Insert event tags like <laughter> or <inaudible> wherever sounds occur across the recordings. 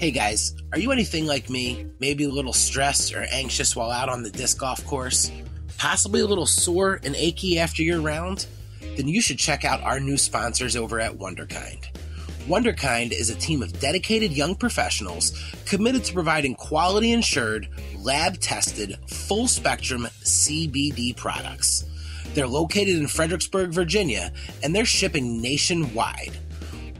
Hey guys, are you anything like me? Maybe a little stressed or anxious while out on the disc golf course? Possibly a little sore and achy after your round? Then you should check out our new sponsors over at Wunderkind. Wunderkind is a team of dedicated young professionals committed to providing quality insured, lab tested, full spectrum CBD products. They're located in Fredericksburg, Virginia, and they're shipping nationwide.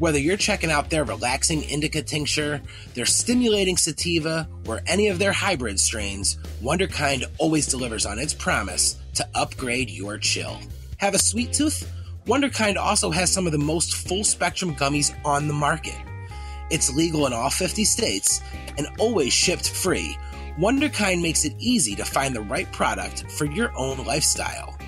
Whether you're checking out their relaxing indica tincture, their stimulating sativa, or any of their hybrid strains, Wunderkind always delivers on its promise to upgrade your chill. Have a sweet tooth? Wunderkind also has some of the most full spectrum gummies on the market. It's legal in all 50 states and always shipped free. Wunderkind makes it easy to find the right product for your own lifestyle.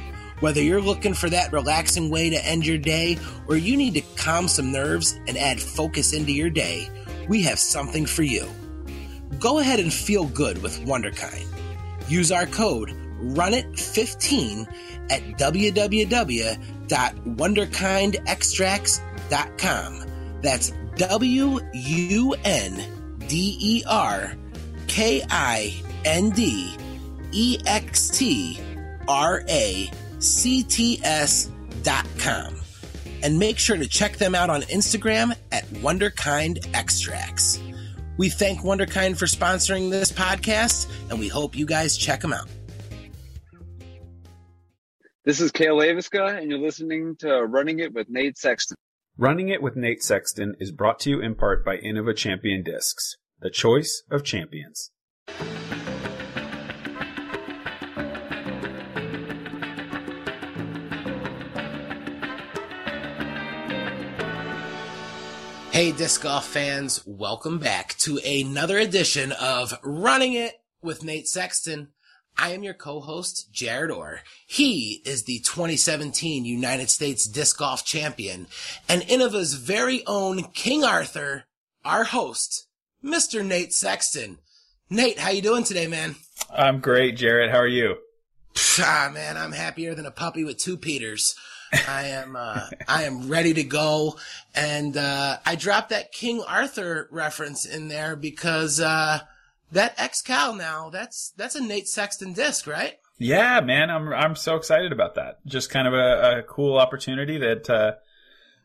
Whether you're looking for that relaxing way to end your day or you need to calm some nerves and add focus into your day, we have something for you. Go ahead and feel good with Wunderkind. Use our code RUNIT15 at www.wunderkindextracts.com. That's W U N D E R K I N D E X T R A C T S dot com. And make sure to check them out on Instagram at Wunderkind Extracts. We thank Wunderkind for sponsoring this podcast, and we hope you guys check them out. This is Cale Aviska, and you're listening to Running It with Nate Sexton. Running It with Nate Sexton is brought to you in part by Innova Champion Discs, the choice of champions. Hey, disc golf fans, welcome back to another edition of Running It with Nate Sexton. I am your co-host, Jared Orr. He is the 2017 United States Disc Golf Champion and Innova's very own King Arthur, our host, Mr. Nate Sexton. Nate, how you doing today, man? I'm great, Jared. How are you? Ah, man, I'm happier than a puppy with two Peters. I am uh, I am ready to go, and uh, I dropped that King Arthur reference in there because uh, that X-Cal now that's that's a Nate Sexton disc, right? Yeah, man, I'm I'm so excited about that. Just kind of a, a cool opportunity that uh,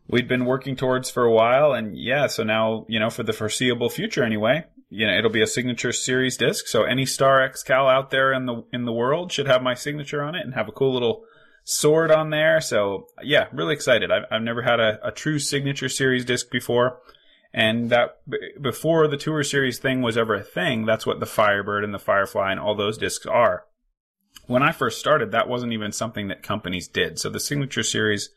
we'd been working towards for a while, and yeah, so now you know for the foreseeable future anyway, you know it'll be a signature series disc. So any Star X-Cal out there in the in the world should have my signature on it and have a cool little sword on there. So yeah, really excited. I've, I've never had a, a true signature series disc before. And that before the tour series thing was ever a thing, that's what the Firebird and the Firefly and all those discs are. When I first started, that wasn't even something that companies did. So the signature series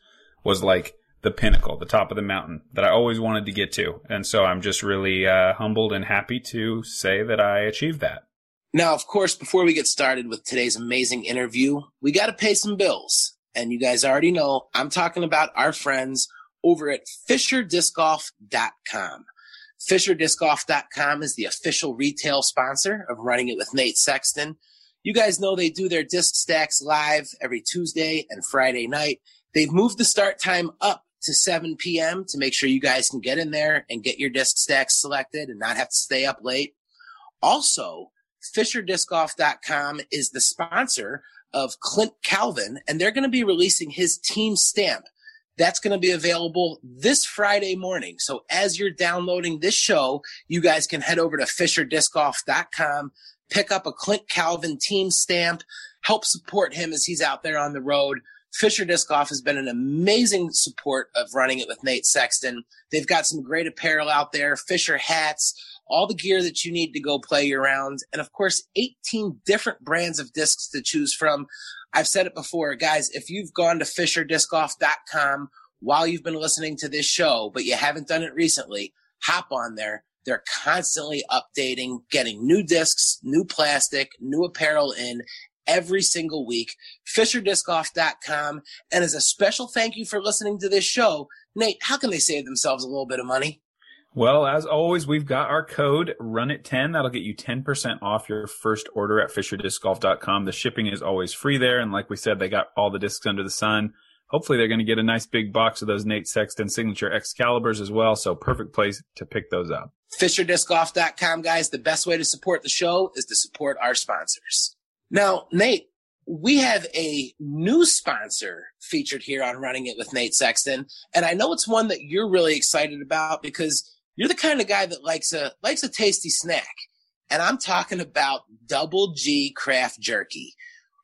was like the pinnacle, the top of the mountain that I always wanted to get to. And so I'm just really uh, humbled and happy to say that I achieved that. Now, of course, before we get started with today's amazing interview, we got to pay some bills. And you guys already know I'm talking about our friends over at FisherDiscGolf.com. FisherDiscGolf.com is the official retail sponsor of Running It with Nate Sexton. You guys know they do their disc stacks live every Tuesday and Friday night. They've moved the start time up to 7 p.m. to make sure you guys can get in there and get your disc stacks selected and not have to stay up late. Also, FisherDiscGolf.com is the sponsor of Clint Calvin, and they're going to be releasing his team stamp. That's going to be available this Friday morning. So as you're downloading this show, you guys can head over to FisherDiscGolf.com, pick up a Clint Calvin team stamp, help support him as he's out there on the road. Fisher Disc Golf has been an amazing support of running it with Nate Sexton. They've got some great apparel out there, Fisher hats, all the gear that you need to go play your rounds, and of course, 18 different brands of discs to choose from. I've said it before, guys, if you've gone to FisherDiscGolf.com while you've been listening to this show, but you haven't done it recently, hop on there. They're constantly updating, getting new discs, new plastic, new apparel in every single week. FisherDiscGolf.com. And as a special thank you for listening to this show, Nate, how can they save themselves a little bit of money? Well, as always, we've got our code run it 10. That'll get you 10% off your first order at FisherDiscGolf.com. The shipping is always free there. And like we said, they got all the discs under the sun. hopefully they're going to get a nice big box of those Nate Sexton signature Excaliburs as well. So perfect place to pick those up. FisherDiscGolf.com, guys. The best way to support the show is to support our sponsors. Now, Nate, we have a new sponsor featured here on Running It with Nate Sexton. And I know it's one that you're really excited about because you're the kind of guy that likes a, likes a tasty snack. And I'm talking about Double G Craft Jerky.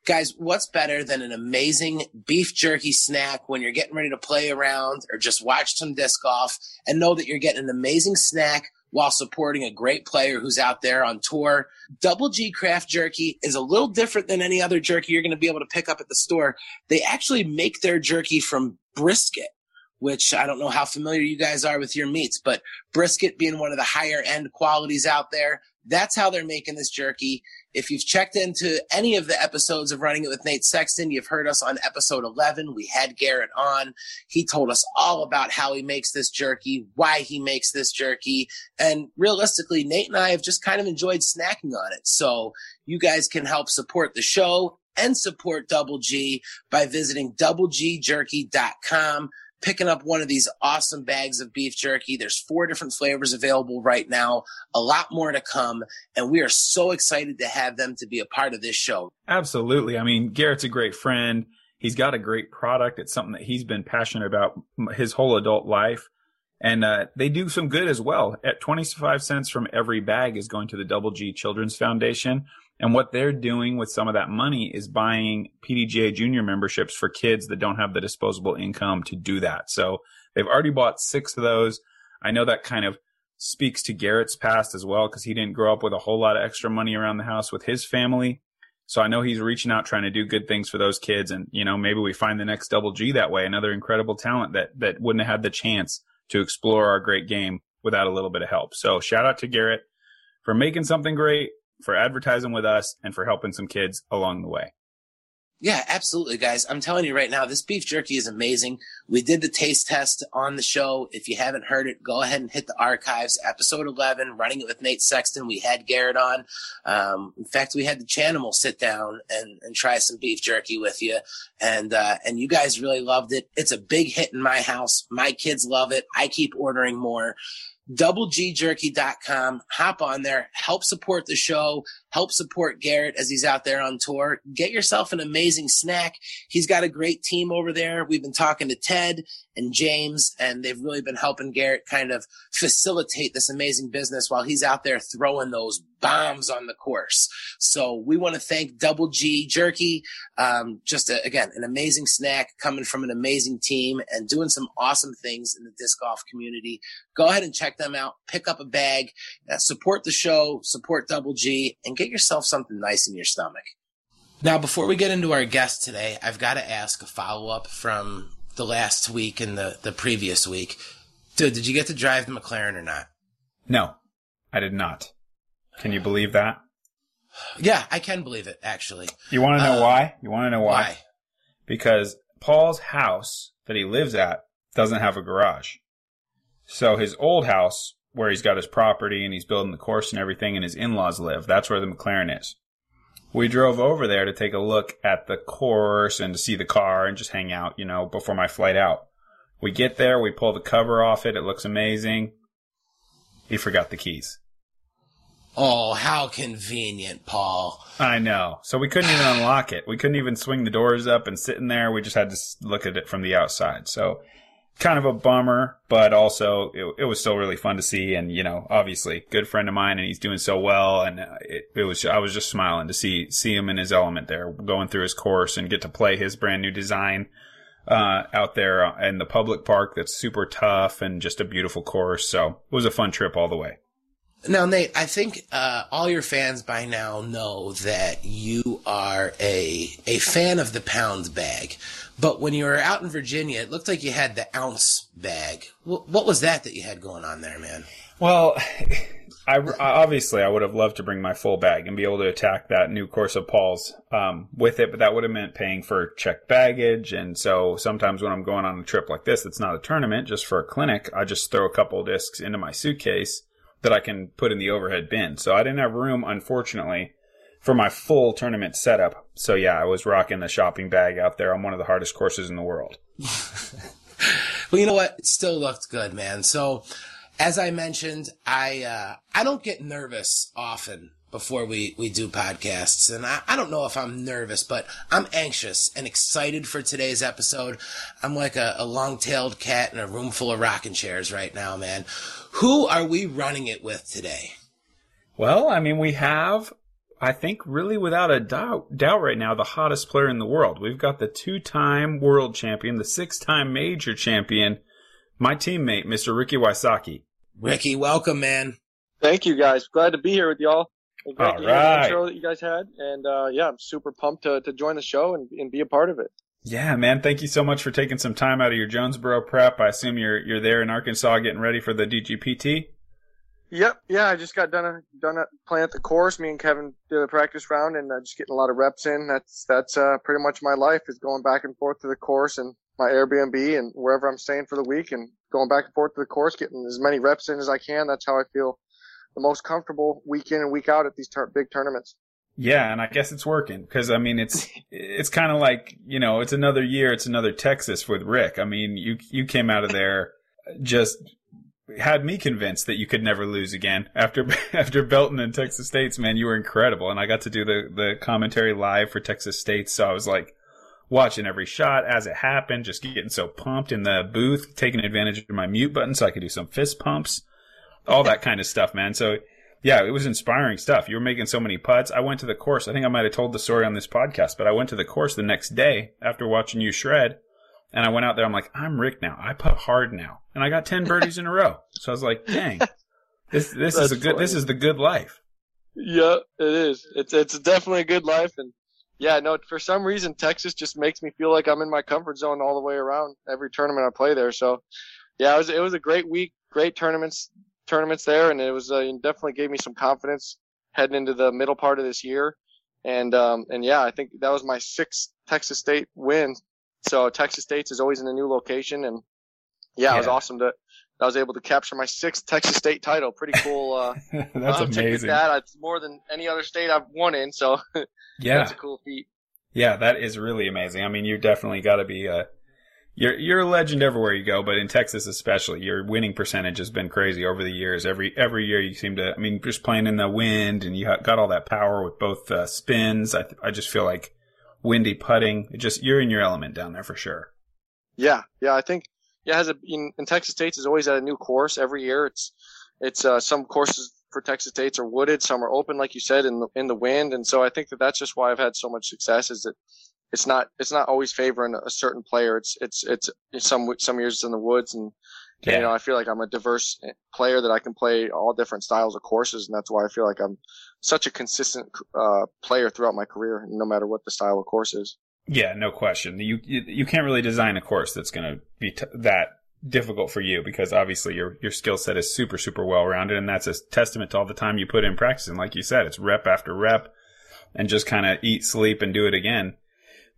Guys, what's better than an amazing beef jerky snack when you're getting ready to play around or just watch some disc golf and know that you're getting an amazing snack while supporting a great player who's out there on tour. Double G Craft Jerky is a little different than any other jerky you're going to be able to pick up at the store. They actually make their jerky from brisket, which I don't know how familiar you guys are with your meats, but brisket being one of the higher end qualities out there. That's how they're making this jerky. If you've checked into any of the episodes of Running It with Nate Sexton, you've heard us on episode 11. We had Garrett on. He told us all about how he makes this jerky, why he makes this jerky. And realistically, Nate and I have just kind of enjoyed snacking on it. So you guys can help support the show and support Double G by visiting doublegjerky.com picking up one of these awesome bags of beef jerky. There's four different flavors available right now, a lot more to come. And we are so excited to have them to be a part of this show. Absolutely. I mean, Garrett's a great friend. He's got a great product. It's something that he's been passionate about his whole adult life. And uh, they do some good as well. At 25 cents from every bag is going to the Double G Children's Foundation. And what they're doing with some of that money is buying PDGA junior memberships for kids that don't have the disposable income to do that. So they've already bought six of those. I know that kind of speaks to Garrett's past as well because he didn't grow up with a whole lot of extra money around the house with his family. So I know he's reaching out trying to do good things for those kids. And, you know, maybe we find the next double G that way, another incredible talent that, that wouldn't have had the chance to explore our great game without a little bit of help. So shout out to Garrett for making something great for advertising with us and for helping some kids along the way. Yeah, absolutely, guys. I'm telling you right now, this beef jerky is amazing. We did the taste test on the show. If you haven't heard it, go ahead and hit the archives. Episode 11, running it with Nate Sexton. We had Garrett on. Um, in fact, we had the Chanimal sit down and, and try some beef jerky with you. And, uh, and you guys really loved it. It's a big hit in my house. My kids love it. I keep ordering more doublegjerky.com. Hop on there, help support the show, help support Garrett as he's out there on tour. Get yourself an amazing snack. He's got a great team over there. We've been talking to Ted and James, and they've really been helping Garrett kind of facilitate this amazing business while he's out there throwing those bombs on the course. So we want to thank Double G Jerky. Um, just a, again, an amazing snack coming from an amazing team and doing some awesome things in the disc golf community. Go ahead and check them out. Pick up a bag, uh, support the show, support Double G, and get yourself something nice in your stomach. Now, before we get into our guest today, I've got to ask a follow up from the last week and the, the previous week. Dude, did you get to drive the McLaren or not? No, I did not. Can you believe that? Yeah, I can believe it, actually. You want to know uh, why? You want to know why? why? Because Paul's house that he lives at doesn't have a garage. So his old house where he's got his property and he's building the course and everything and his in-laws live. That's where the McLaren is. We drove over there to take a look at the course and to see the car and just hang out, you know, before my flight out. We get there, we pull the cover off it, it looks amazing. He forgot the keys. Oh, how convenient, Paul. I know. So we couldn't even unlock it. We couldn't even swing the doors up and sit in there. We just had to look at it from the outside. So kind of a bummer, but also it, it, was still really fun to see. And, you know, obviously good friend of mine and he's doing so well. And uh, it, it was, I was just smiling to see, see him in his element there going through his course and get to play his brand new design, uh, out there in the public park. That's super tough and just a beautiful course. So it was a fun trip all the way. Now, Nate, I think uh, all your fans by now know that you are a a fan of the pound bag. But when you were out in Virginia, it looked like you had the ounce bag. What was that that you had going on there, man? Well, <laughs> I, obviously I would have loved to bring my full bag and be able to attack that new course of Paul's um, with it, but that would have meant paying for checked baggage. And so sometimes when I'm going on a trip like this, it's not a tournament, just for a clinic. I just throw a couple discs into my suitcase that I can put in the overhead bin. So I didn't have room, unfortunately, for my full tournament setup. So yeah, I was rocking the shopping bag out there on one of the hardest courses in the world. <laughs> well, you know what? It still looked good, man. So as I mentioned, I uh, I don't get nervous often before we, we do podcasts. And I, I don't know if I'm nervous, but I'm anxious and excited for today's episode. I'm like a, a long tailed cat in a room full of rocking chairs right now, man. Who are we running it with today? Well, I mean, we have, I think, really without a doubt, doubt right now, the hottest player in the world. We've got the two time world champion, the six time major champion, my teammate, Mr. Ricky Wysocki. Ricky, welcome, man. Thank you, guys. Glad to be here with y'all. Great All right. intro that you guys had, and uh, yeah, I'm super pumped to to join the show and, and be a part of it. Yeah, man. Thank you so much for taking some time out of your Jonesboro prep. I assume you're you're there in Arkansas getting ready for the DGPT. Yep. Yeah, I just got done a, done a, playing at the course. Me and Kevin did a practice round, and uh, just getting a lot of reps in. That's that's uh, pretty much my life is going back and forth to the course and my Airbnb and wherever I'm staying for the week, and going back and forth to the course, getting as many reps in as I can. That's how I feel the most comfortable week in and week out at these big tournaments. Yeah, and I guess it's working because I mean it's <laughs> it's kind of like you know it's another year, it's another Texas with Rick. I mean you you came out of there uh, just had me convinced that you could never lose again after <laughs> after Belton and Texas State's man you were incredible and I got to do the the commentary live for Texas State so I was like watching every shot as it happened just getting so pumped in the booth taking advantage of my mute button so I could do some fist pumps all that <laughs> kind of stuff, man. So yeah, it was inspiring stuff. You were making so many putts. I went to the course. I think I might have told the story on this podcast, but I went to the course the next day after watching you shred. And I went out there. I'm like, I'm Rick now. I putt hard now, and I got ten birdies in a row. So I was like, dang, this this is a good. Funny. This is the good life. Yeah, it is. It's it's definitely a good life, and yeah, no. For some reason, Texas just makes me feel like I'm in my comfort zone all the way around every tournament I play there. So, yeah, it was it was a great week, great tournaments tournaments there, and it was uh, definitely gave me some confidence heading into the middle part of this year. And um, and yeah, I think that was my sixth Texas State win. So Texas State is always in a new location, and yeah, yeah. it was awesome to. I was able to capture my sixth Texas State title. Pretty cool. Uh, <laughs> that's amazing. That it's more than any other state I've won in. So <laughs> yeah, that's a cool feat. Yeah, that is really amazing. I mean, you definitely got to be uh, you're you're a legend everywhere you go, but in Texas especially, your winning percentage has been crazy over the years. Every every year you seem to, I mean, just playing in the wind and you got all that power with both uh, spins. I I just feel like windy putting. It just you're in your element down there for sure. Yeah, yeah, I think yeah, has a in, in Texas States is always at a new course every year. It's it's uh, some courses for Texas States are wooded, some are open, like you said, in the in the wind, and so I think that that's just why I've had so much success. Is that it's not it's not always favoring a certain player. It's it's it's, some some years it's in the woods, and yeah. you know I feel like I'm a diverse player that I can play all different styles of courses, and that's why I feel like I'm such a consistent uh, player throughout my career, no matter what the style of course is. Yeah, no question. You you, you can't really design a course that's going to be t- that difficult for you because obviously your your skill set is super super well rounded, and that's a testament to all the time you put in practicing. Like you said, it's rep after rep, and just kind of eat, sleep, and do it again.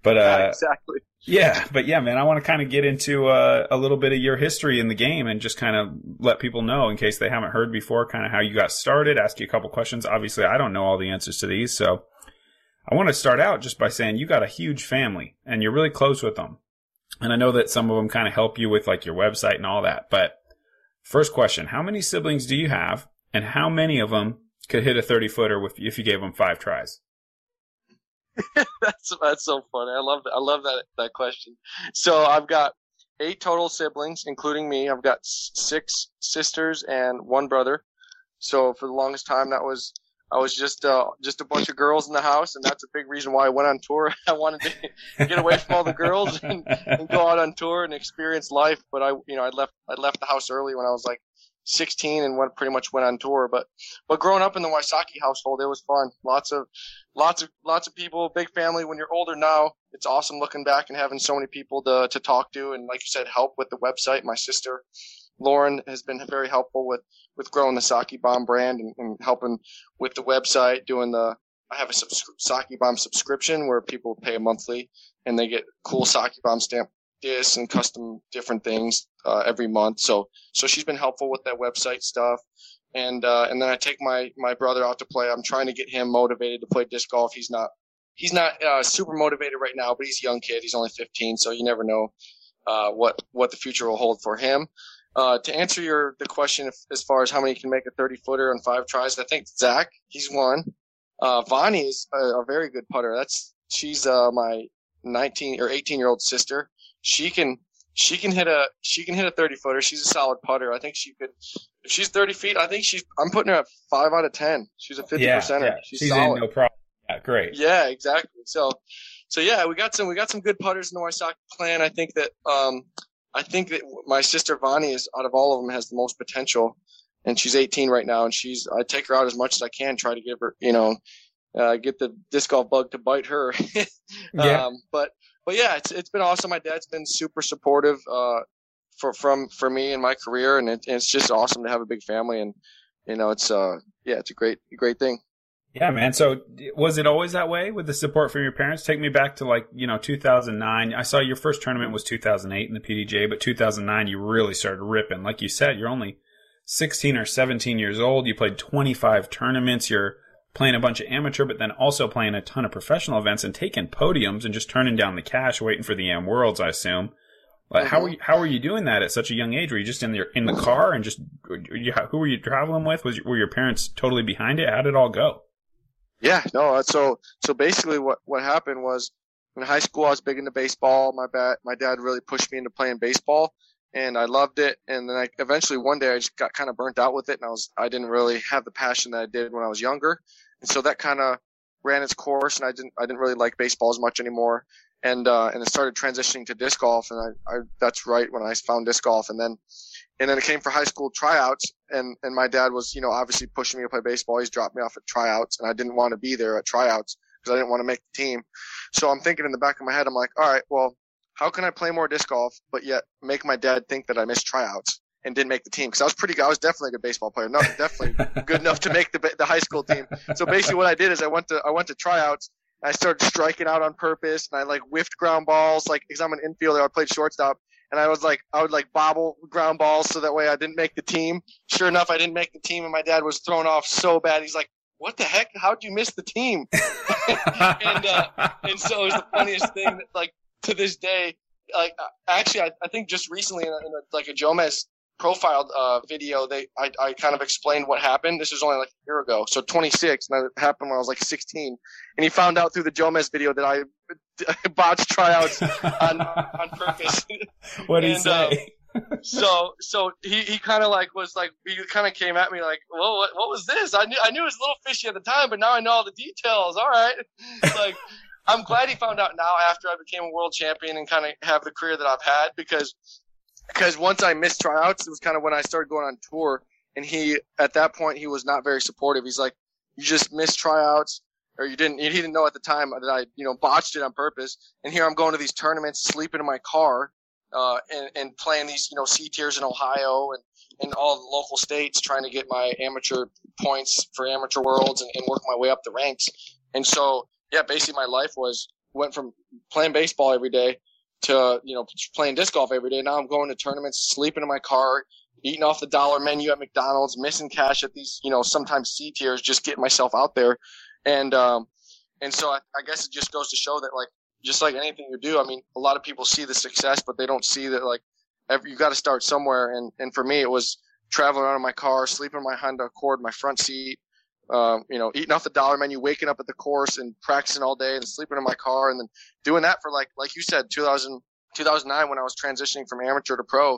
But uh, yeah, exactly. Yeah, but yeah, man, I want to kind of get into uh, a little bit of your history in the game and just kind of let people know, in case they haven't heard before, kind of how you got started. Ask you a couple questions. Obviously, I don't know all the answers to these, so I want to start out just by saying you got a huge family and you're really close with them. And I know that some of them kind of help you with like your website and all that. But first question: How many siblings do you have, and how many of them could hit a thirty footer with if you gave them five tries? <laughs> that's that's so funny. I love that. I love that that question. So I've got eight total siblings, including me. I've got six sisters and one brother. So for the longest time, that was I was just uh, just a bunch of girls in the house, and that's a big reason why I went on tour. <laughs> I wanted to get away from all the girls and, and go out on tour and experience life. But I, you know, I left I left the house early when I was like 16 and went pretty much went on tour. But but growing up in the Wysocki household, it was fun. Lots of lots of lots of people, big family. When you're older now, it's awesome looking back and having so many people to to talk to and like you said, help with the website. My sister Lauren has been very helpful with with growing the Sockibomb brand and, and helping with the website, doing the I have a subs- Sockibomb subscription where people pay monthly and they get cool Sake Bomb stamp discs and custom different things uh, every month. So so she's been helpful with that website stuff. and uh, and then I take my my brother out to play. I'm trying to get him motivated to play disc golf. He's not he's not uh, super motivated right now, but he's a young kid. He's only 15, so you never know uh, what what the future will hold for him. Uh, to answer your the question if, as far as how many can make a 30 footer on five tries, I think Zach he's one. Uh, Vonnie is a, a, very good putter. That's she's uh, my 19 or 18 year old sister. She can she can hit a she can hit a 30 footer. She's a solid putter. I think she could if she's 30 feet. I think she's I'm putting her at five out of 10. She's a 50 yeah, percenter. Yeah. She's, she's solid. no problem. Yeah, great. Yeah, exactly. So so yeah, we got some we got some good putters in the Wysocki clan. I think that um I think that my sister Vonnie is out of all of them has the most potential, and she's 18 right now, and she's I take her out as much as I can, try to give her you know uh, get the disc golf bug to bite her. <laughs> yeah. Um, but but yeah, it's it's been awesome. My dad's been super supportive uh, for from for me in my career, and it, it's just awesome to have a big family, and you know it's uh yeah it's a great great thing. Yeah, man. So was it always that way with the support from your parents? Take me back to like, you know, 2009. I saw your first tournament was 2008 in the PDGA, but 2009 you really started ripping. Like you said, you're only 16 or 17 years old. You played 25 tournaments. You're playing a bunch of amateur, but then also playing a ton of professional events and taking podiums and just turning down the cash, waiting for the Am Worlds, I assume. Like, how were you, how were you doing that at such a young age? Were you just in the in the car and just who were you traveling with? Was were your parents totally behind it? How did it all go? Yeah, no. uh, So so basically, what what happened was in high school I was big into baseball. My dad my dad really pushed me into playing baseball, and I loved it. And then I eventually one day I just got kind of burnt out with it, and I was I didn't really have the passion that I did when I was younger, and so that kind of ran its course, and I didn't I didn't really like baseball as much anymore. And uh, and I started transitioning to disc golf, and I, I that's right when I found disc golf, and then and then it came for high school tryouts and and my dad was you know obviously pushing me to play baseball he's dropped me off at tryouts and i didn't want to be there at tryouts because i didn't want to make the team so i'm thinking in the back of my head i'm like all right well how can i play more disc golf but yet make my dad think that i missed tryouts and didn't make the team because I was pretty good. I was definitely a good baseball player. No, definitely <laughs> good enough to make the the high school team. So basically, what I did is I went to I went to tryouts. I started striking out on purpose, and I like whiffed ground balls, like because I'm an infielder. I played shortstop, and I was like, I would like bobble ground balls so that way I didn't make the team. Sure enough, I didn't make the team, and my dad was thrown off so bad. He's like, "What the heck? How'd you miss the team?" <laughs> and uh, and so it was the funniest thing. That, like to this day, like actually, I, I think just recently in, a, in a, like a Jomez profiled uh, video, they I, I kind of explained what happened. This was only like a year ago, so 26, and it happened when I was like 16. And he found out through the Jomez video that I, I <laughs> botched tryouts on on purpose. <laughs> what did he say? Uh, so so he, he kind of like was like he kind of came at me like, well, what, what was this? I knew I knew it was a little fishy at the time, but now I know all the details. All right, <laughs> like. I'm glad he found out now after I became a world champion and kind of have the career that I've had because because once I missed tryouts, it was kind of when I started going on tour. And he, at that point, he was not very supportive. He's like, you just missed tryouts or you didn't, he didn't know at the time that I, you know, botched it on purpose. And here I'm going to these tournaments, sleeping in my car, uh, and, and playing these, you know, C tiers in Ohio and in all the local states, trying to get my amateur points for amateur worlds and, and work my way up the ranks. And so, yeah, basically my life was went from playing baseball every day to you know playing disc golf every day. Now I'm going to tournaments, sleeping in my car, eating off the dollar menu at McDonald's, missing cash at these you know sometimes C tiers, just getting myself out there, and um, and so I, I guess it just goes to show that like just like anything you do, I mean, a lot of people see the success, but they don't see that like every, you got to start somewhere. And and for me, it was traveling around in my car, sleeping in my Honda Accord, my front seat, um, you know, eating off the dollar menu, waking up at the course and practicing all day and sleeping in my car and then doing that for like, like you said, 2000, 2009 when I was transitioning from amateur to pro.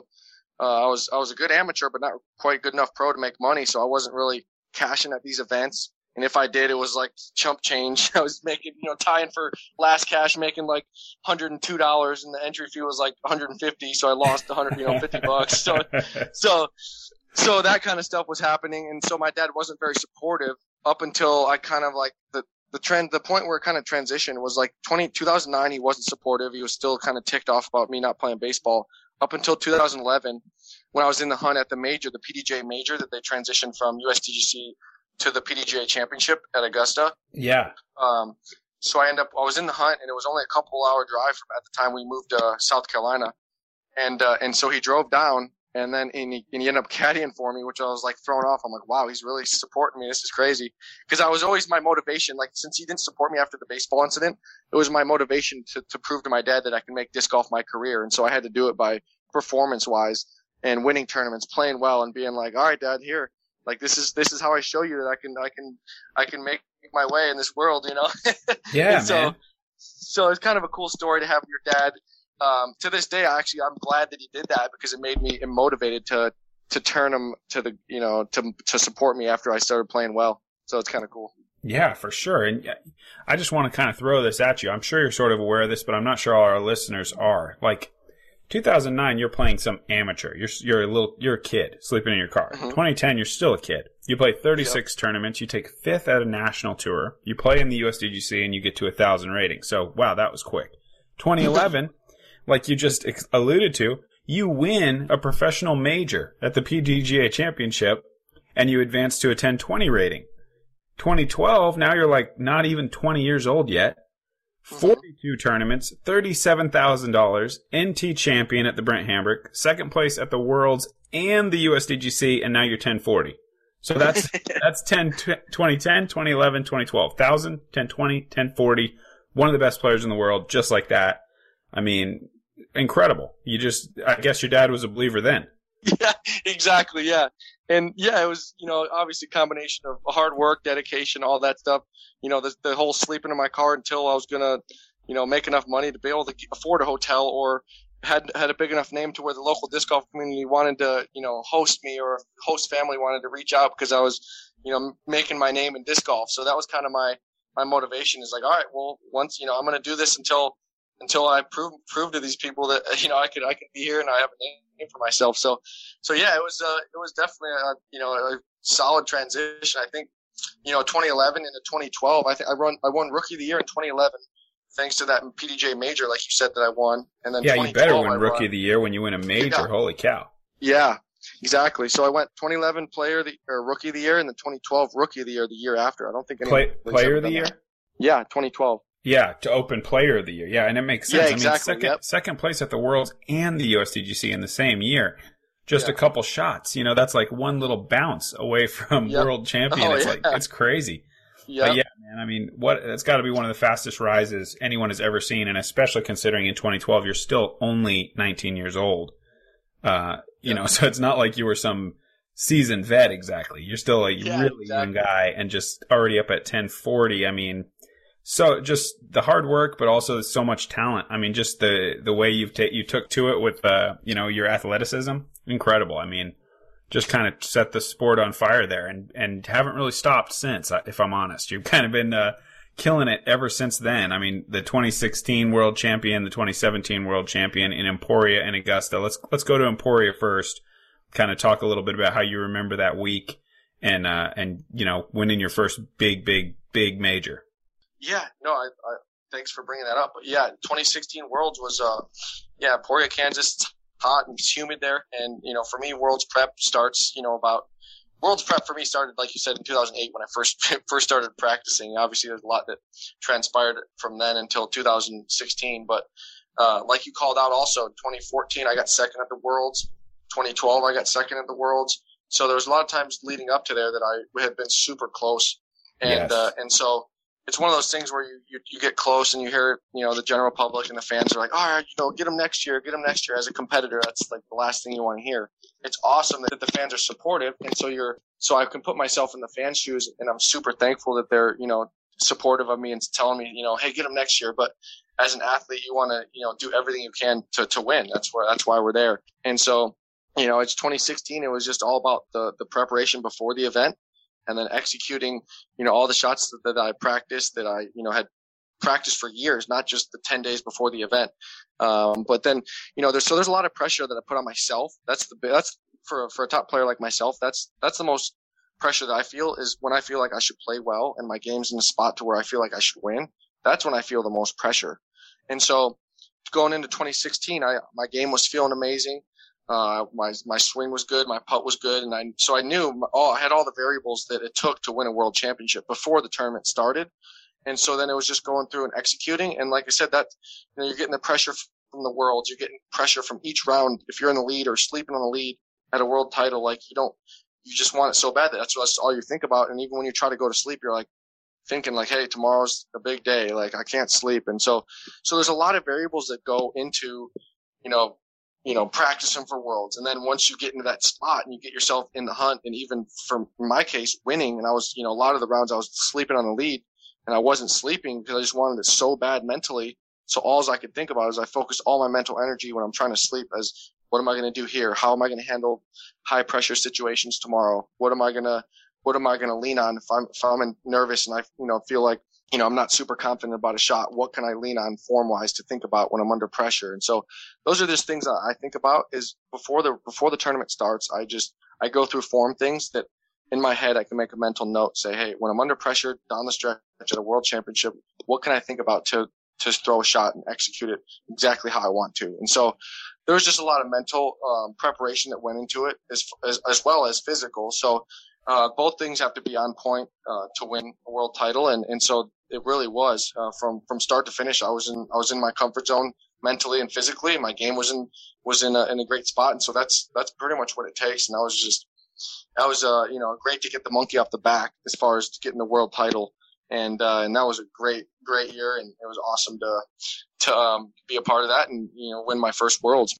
Uh, I was, I was a good amateur, but not quite good enough pro to make money. So I wasn't really cashing at these events. And if I did, it was like chump change. <laughs> I was making, you know, tying for last cash, making like $102 and the entry fee was like 150. So I lost 100, you know, 50 bucks. So, <laughs> so, so that kind of stuff was happening and so my dad wasn't very supportive up until i kind of like the the trend the point where it kind of transitioned was like 20 2009 he wasn't supportive. He was still kind of ticked off about me not playing baseball. Up until 2011 when i was in the hunt at the major the PDGA major that they transitioned from usdgc to the pdga championship at augusta. Yeah. Um so i ended up i was in the hunt and it was only a couple hour drive from at the time we moved to south carolina. And uh, and so he drove down and then and he, and he ended up caddying for me, which I was like thrown off. I'm like, wow, he's really supporting me. This is crazy. Because I was always my motivation. Like since he didn't support me after the baseball incident, it was my motivation to to prove to my dad that I can make disc golf my career. And so I had to do it by performance wise and winning tournaments, playing well, and being like, all right, dad, here, like this is this is how I show you that I can I can I can make my way in this world, you know. <laughs> Yeah, so, man. So it's kind of a cool story to have your dad um, to this day, actually, I'm glad that he did that because it made me motivated to to turn him to the you know to to support me after I started playing well. So it's kind of cool. Yeah, for sure. And I just want to kind of throw this at you. I'm sure you're sort of aware of this, but I'm not sure all our listeners are. Like 2009, you're playing some amateur. You're you're a little you're a kid sleeping in your car. Mhm. 2010, you're still a kid. You play 36 tournaments. You take fifth at a national tour. You play in the USDGC, and you get to a thousand ratings. So wow, that was quick. 2011, like you just ex- alluded to, you win a professional major at the PDGA Championship, and you advance to a 1020 rating. 2012, now you're like not even 20 years old yet. 42 tournaments, $37,000, NT champion at the Brent Hambrick, second place at the Worlds and the USDGC, and now you're 1040. So that's, <laughs> that's 10, tw- 2010, 2011, 2012. 1000, 1020, 1040. One of the best players in the world, just like that. I mean, incredible. You just, I guess your dad was a believer then. yeah, exactly. Yeah. And yeah, it was, you know, obviously a combination of hard work, dedication, all that stuff. You know, the, the whole sleeping in my car until I was going to, you know, make enough money to be able to afford a hotel or had, had a big enough name to where the local disc golf community wanted to, you know, host me or host family wanted to reach out because I was, you know, making my name in disc golf. So that was kind of my, my motivation is like, all right, well, once, you know, I'm going to do this until, until I prove, prove to these people that, <laughs> you know, I could, I could be here and I have a name for myself. So, so yeah, it was uh, it was definitely a you know a solid transition. I think you know 2011 into 2012. I think I run I won Rookie of the Year in 2011 thanks to that PDGA major, like you said that I won. And then Yeah, you better win I Rookie of the Year when you win a major. Yeah. Holy cow. Yeah, exactly. So I went 2011 Player of the or Rookie of the Year, and then 2012 Rookie of the Year the year after. I don't think anyone Play, player of the Year? that. Yeah, 2012. Yeah, to open player of the year. Yeah, and it makes sense. Yeah, I mean, exactly, second, yep. second place at the Worlds and the USDGC in the same year. Just a couple shots. You know, that's like one little bounce away <laughs> from Yep. world champion. Oh, it's yeah. like, it's crazy. Yeah, But yeah, man, I mean, what, it's got to be one of the fastest rises anyone has ever seen. And especially considering in 2012, you're still only 19 years old. Uh, you Yeah. know, <laughs> so it's not like you were some seasoned vet exactly. You're still a Yeah, really young guy and just already up at 1040. I mean, so just the hard work, but also so much talent. I mean, just the, the way you've ta- you took to it with, uh, you know, your athleticism. Incredible. I mean, just kind of set the sport on fire there and, and haven't really stopped since, if I'm honest. You've kind of been, uh, killing it ever since then. I mean, the 2016 world champion, the 2017 world champion in Emporia and Augusta. Let's, let's go to Emporia first. Kind of talk a little bit about how you remember that week and, uh, and, you know, winning your first big, big, big major. Yeah, no, I, I thanks for bringing that up. But yeah, 2016 Worlds was uh, yeah, Emporia, Kansas. It's hot and it's humid there, and you know, for me, Worlds prep starts, you know, about Worlds prep for me started like you said in 2008 when I first <laughs> first started practicing. Obviously, there's a lot that transpired from then until 2016, but uh, like you called out, also 2014 I got second at the Worlds. 2012 I got second at the Worlds. So there was a lot of times leading up to there that I had been super close, and Yes. uh, and so it's one of those things where you, you, you get close and you hear, you know, the general public and the fans are like, all right, you know, get them next year, get them next year. As a competitor, that's like the last thing you want to hear. It's awesome that the fans are supportive. And so you're, so I can put myself in the fans' shoes and I'm super thankful that they're, you know, supportive of me and telling me, you know, hey, get them next year. But as an athlete, you want to, you know, do everything you can to, to win. That's where, that's why we're there. And so, you know, it's 2016. It was just all about the, the preparation before the event and then executing you know all the shots that, that I practiced that I you know had practiced for years, not just the ten days before the event. Um, but then you know there's so there's a lot of pressure that I put on myself. That's the that's for for a top player like myself. That's that's the most pressure that I feel is when I feel like I should play well and my game's in a spot to where I feel like I should win. That's when I feel the most pressure. And so going into 2016, I my game was feeling amazing. Uh, my my swing was good, my putt was good, and I so I knew oh I had all the variables that it took to win a world championship before the tournament started, and so then it was just going through and executing. And like I said, that you know you're getting the pressure from the world, you're getting pressure from each round. If you're in the lead or sleeping on the lead, at a world title, like you don't, you just want it so bad that that's, that's all you think about. And even when you try to go to sleep, you're like thinking like, Hey, tomorrow's a big day. Like I can't sleep. And so, so there's a lot of variables that go into, you know, you know, practicing for worlds. And then once you get into that spot and you get yourself in the hunt and even from my case, winning, and I was, you know, a lot of the rounds I was sleeping on the lead and I wasn't sleeping because I just wanted it so bad mentally. So all I could think about is I focused all my mental energy when I'm trying to sleep as what am I going to do here? How am I going to handle high pressure situations tomorrow? What am I going to, what am I going to lean on if I'm, if I'm nervous and I, you know, feel like you know, I'm not super confident about a shot. What can I lean on form wise to think about when I'm under pressure? And so those are just things I think about is before the, before the tournament starts, I just, I go through form things that in my head, I can make a mental note, say, Hey, when I'm under pressure down the stretch at a world championship, what can I think about to, to throw a shot and execute it exactly how I want to? And so there was just a lot of mental um, preparation that went into it as, as, as well as physical. So uh, both things have to be on point uh, to win a world title, and and so it really was uh, from from start to finish. I was in I was in my comfort zone mentally and physically, my game was in was in a, in a great spot, and so that's that's pretty much what it takes. And I was just that was uh you know great to get the monkey off the back as far as getting the world title, and uh, and that was a great great year, and it was awesome to to um, be a part of that and you know win my first worlds.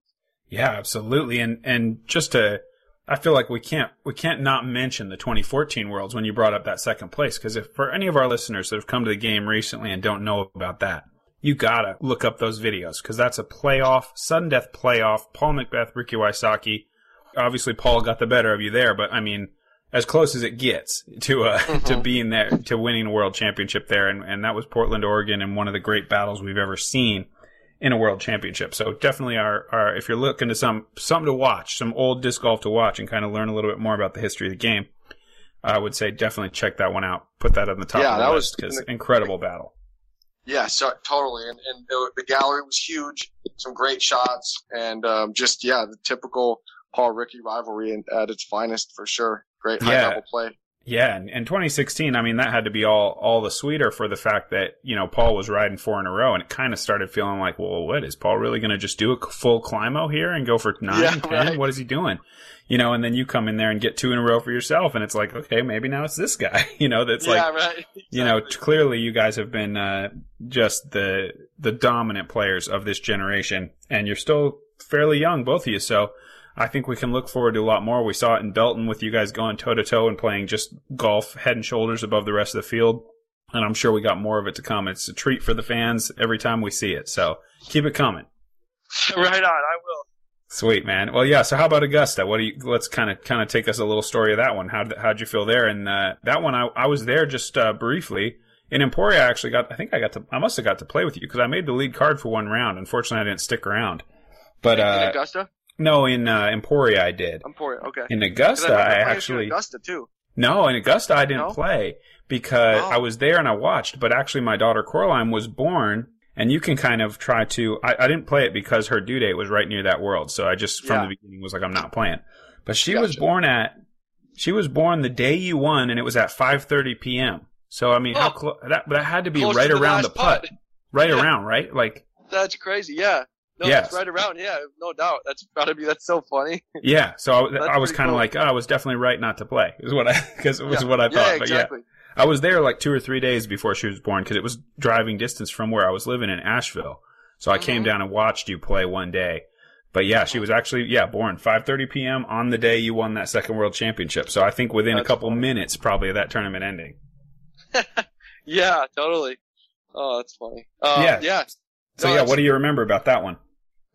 Yeah, absolutely, and and just to I feel like we can't we can't not mention the 2014 Worlds when you brought up that second place because if for any of our listeners that have come to the game recently and don't know about that, you gotta look up those videos because that's a playoff, sudden death playoff. Paul McBeth, Ricky Wysocki. Obviously, Paul got the better of you there, but I mean, as close as it gets to uh, <laughs> mm-hmm. to being there to winning a world championship there, and and that was Portland, Oregon, and one of the great battles we've ever seen in a world championship. So definitely our, our if you're looking to some something to watch, some old disc golf to watch and kind of learn a little bit more about the history of the game, I would say definitely check that one out. Put that on the top yeah, of the that list because incredible battle. Yeah, so, totally. And, and the, the, gallery was huge, some great shots, and um, just yeah, the typical Paul Ricky rivalry at its finest for sure. Great high yeah. level play. Yeah, and in 2016, I mean, that had to be all all the sweeter for the fact that you know Paul was riding four in a row, and it kind of started feeling like, well, what is Paul really going to just do a full climo here and go for nine, yeah, ten? Right. What is he doing? You know, and then you come in there and get two in a row for yourself, and it's like, okay, maybe now it's this guy. <laughs> You know, that's yeah, like, right. exactly. you know, clearly you guys have been uh, just the the dominant players of this generation, and you're still fairly young, both of you. So I think we can look forward to a lot more. We saw it in Belton with you guys going toe to toe and playing just golf head and shoulders above the rest of the field. And I'm sure we got more of it to come. It's a treat for the fans every time we see it. So keep it coming. <laughs> right on. I will. Sweet man. Well, yeah. So how about Augusta? What do you? Let's kind of kind of take us a little story of that one. How how'd you feel there? And uh, that one, I I was there just uh, briefly. In Emporia, I actually got. I think I got to. I must have got to play with you because I made the lead card for one round. Unfortunately, I didn't stick around. But uh, Augusta. No, in uh, Emporia I did. Emporia, okay. In Augusta, I, I actually Augusta too. No, in Augusta I didn't no? play because oh. I was there and I watched. But actually, my daughter Coraline was born, and you can kind of try to. I, I didn't play it because her due date was right near that world, so I just from yeah. the beginning was like, I'm not playing. But she gotcha. was born at. She was born the day you won, and it was at 5:30 p.m. So I mean, oh. how close that that had to be Close right to around the putt, putt. right yeah. around, right? Like that's crazy. Yeah. No, yes. that's right around. Yeah, no doubt. That's gotta be. That's so funny. Yeah. So I, I was kind of cool. like, oh, I was definitely right not to play. Is what I <laughs> because it was yeah. what I thought. Yeah, exactly. But yeah, I was there like two or three days before she was born because it was driving distance from where I was living in Asheville. So I mm-hmm. came down and watched you play one day. But yeah, she was actually yeah born 5:30 p.m. on the day you won that second world championship. So I think within that's a couple funny. minutes probably of that tournament ending. <laughs> yeah, totally. Oh, that's funny. Uh, yeah. Yeah. So no, yeah, what do you remember about that one?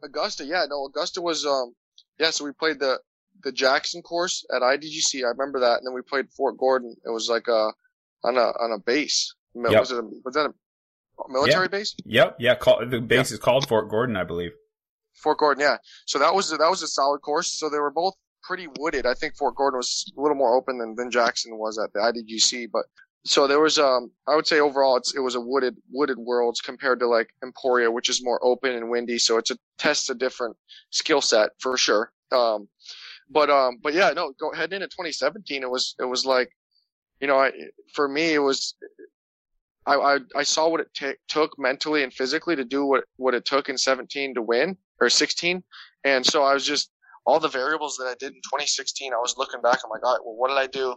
Augusta, yeah, no, Augusta was um yeah, so we played the the Jackson course at IDGC. I remember that, and then we played Fort Gordon. It was like a on a on a base. Yep. Was it a, was that a military yep. base? Yep, yeah. Call, the base yep. is called Fort Gordon, I believe. Fort Gordon, yeah. So that was that was a solid course. So they were both pretty wooded. I think Fort Gordon was a little more open than, than Jackson was at the IDGC, but so there was um I would say overall it's it was a wooded wooded worlds compared to like Emporia, which is more open and windy. So it's a test a different skill set for sure. Um, but um, but yeah, no, go heading into 2017, it was it was like, you know, I for me it was. I, I, I saw what it t- took mentally and physically to do what, what it took in 17 to win or 16. And so I was just, all the variables that I did in 2016, I was looking back. I'm like, all right, well, what did I do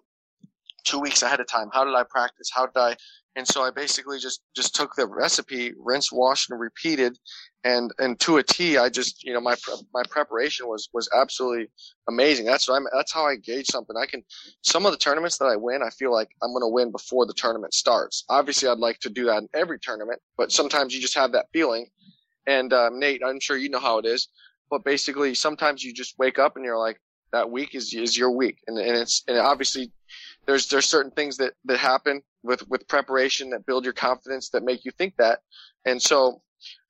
two weeks ahead of time? How did I practice? How did I? And so I basically just just took the recipe, rinse, wash, and repeated, and and to a T, I just you know my my preparation was was absolutely amazing. That's what I'm. That's how I gauge something. I can some of the tournaments that I win, I feel like I'm going to win before the tournament starts. Obviously, I'd like to do that in every tournament, but sometimes you just have that feeling. And uh, Nate, I'm sure you know how it is but basically sometimes you just wake up and you're like that week is is your week and, and it's and obviously there's there's certain things that that happen with with preparation that build your confidence that make you think that and so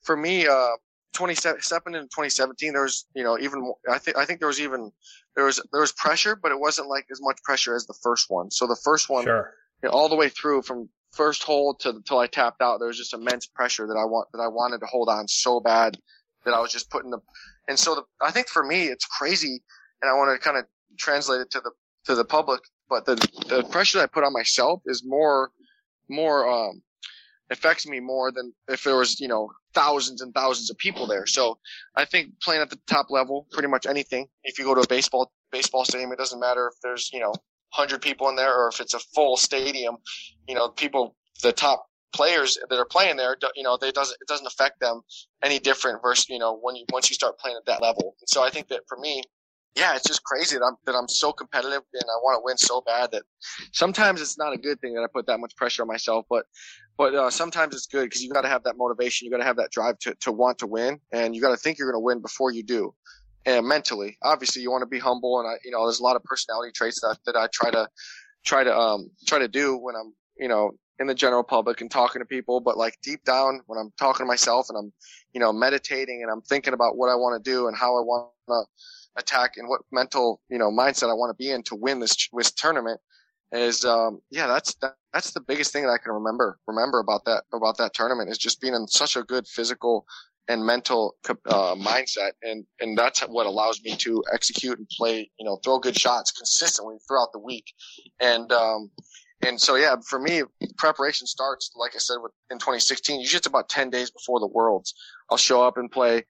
for me uh 27 in 2017 there was you know even more, i think i think there was even there was there was pressure but it wasn't like as much pressure as the first one so the first one sure. you know, all the way through from first hole to until i tapped out there was just immense pressure that i want that i wanted to hold on so bad that i was just putting the and so the, I think for me, it's crazy, and I want to kind of translate it to the to the public. But the the pressure that I put on myself is more more um, affects me more than if there was you know thousands and thousands of people there. So I think playing at the top level, pretty much anything. If you go to a baseball baseball stadium, it doesn't matter if there's you know hundred people in there or if it's a full stadium. You know, people the top players that are playing there, you know, they doesn't it doesn't affect them any different versus you know when you once you start playing at that level. And so I think that for me, yeah, it's just crazy that I'm that I'm so competitive and I want to win so bad that sometimes it's not a good thing that I put that much pressure on myself, but but uh, sometimes it's good because you got to have that motivation, you got to have that drive to to want to win, and you got to think you're going to win before you do. And mentally, obviously, you want to be humble, and I, you know, there's a lot of personality traits that that I try to try to um try to do when I'm you know in the general public and talking to people, but like deep down when I'm talking to myself and I'm, you know, meditating and I'm thinking about what I want to do and how I want to attack and what mental, you know, mindset I want to be in to win this, this tournament is, um, yeah, that's, that, that's the biggest thing that I can remember, remember about that, about that tournament is just being in such a good physical and mental, uh, mindset. And, and that's what allows me to execute and play, you know, throw good shots consistently throughout the week. And, um, and so, yeah, for me, preparation starts, like I said, with, in 2016. Usually it's about 10 days before the Worlds. I'll show up and play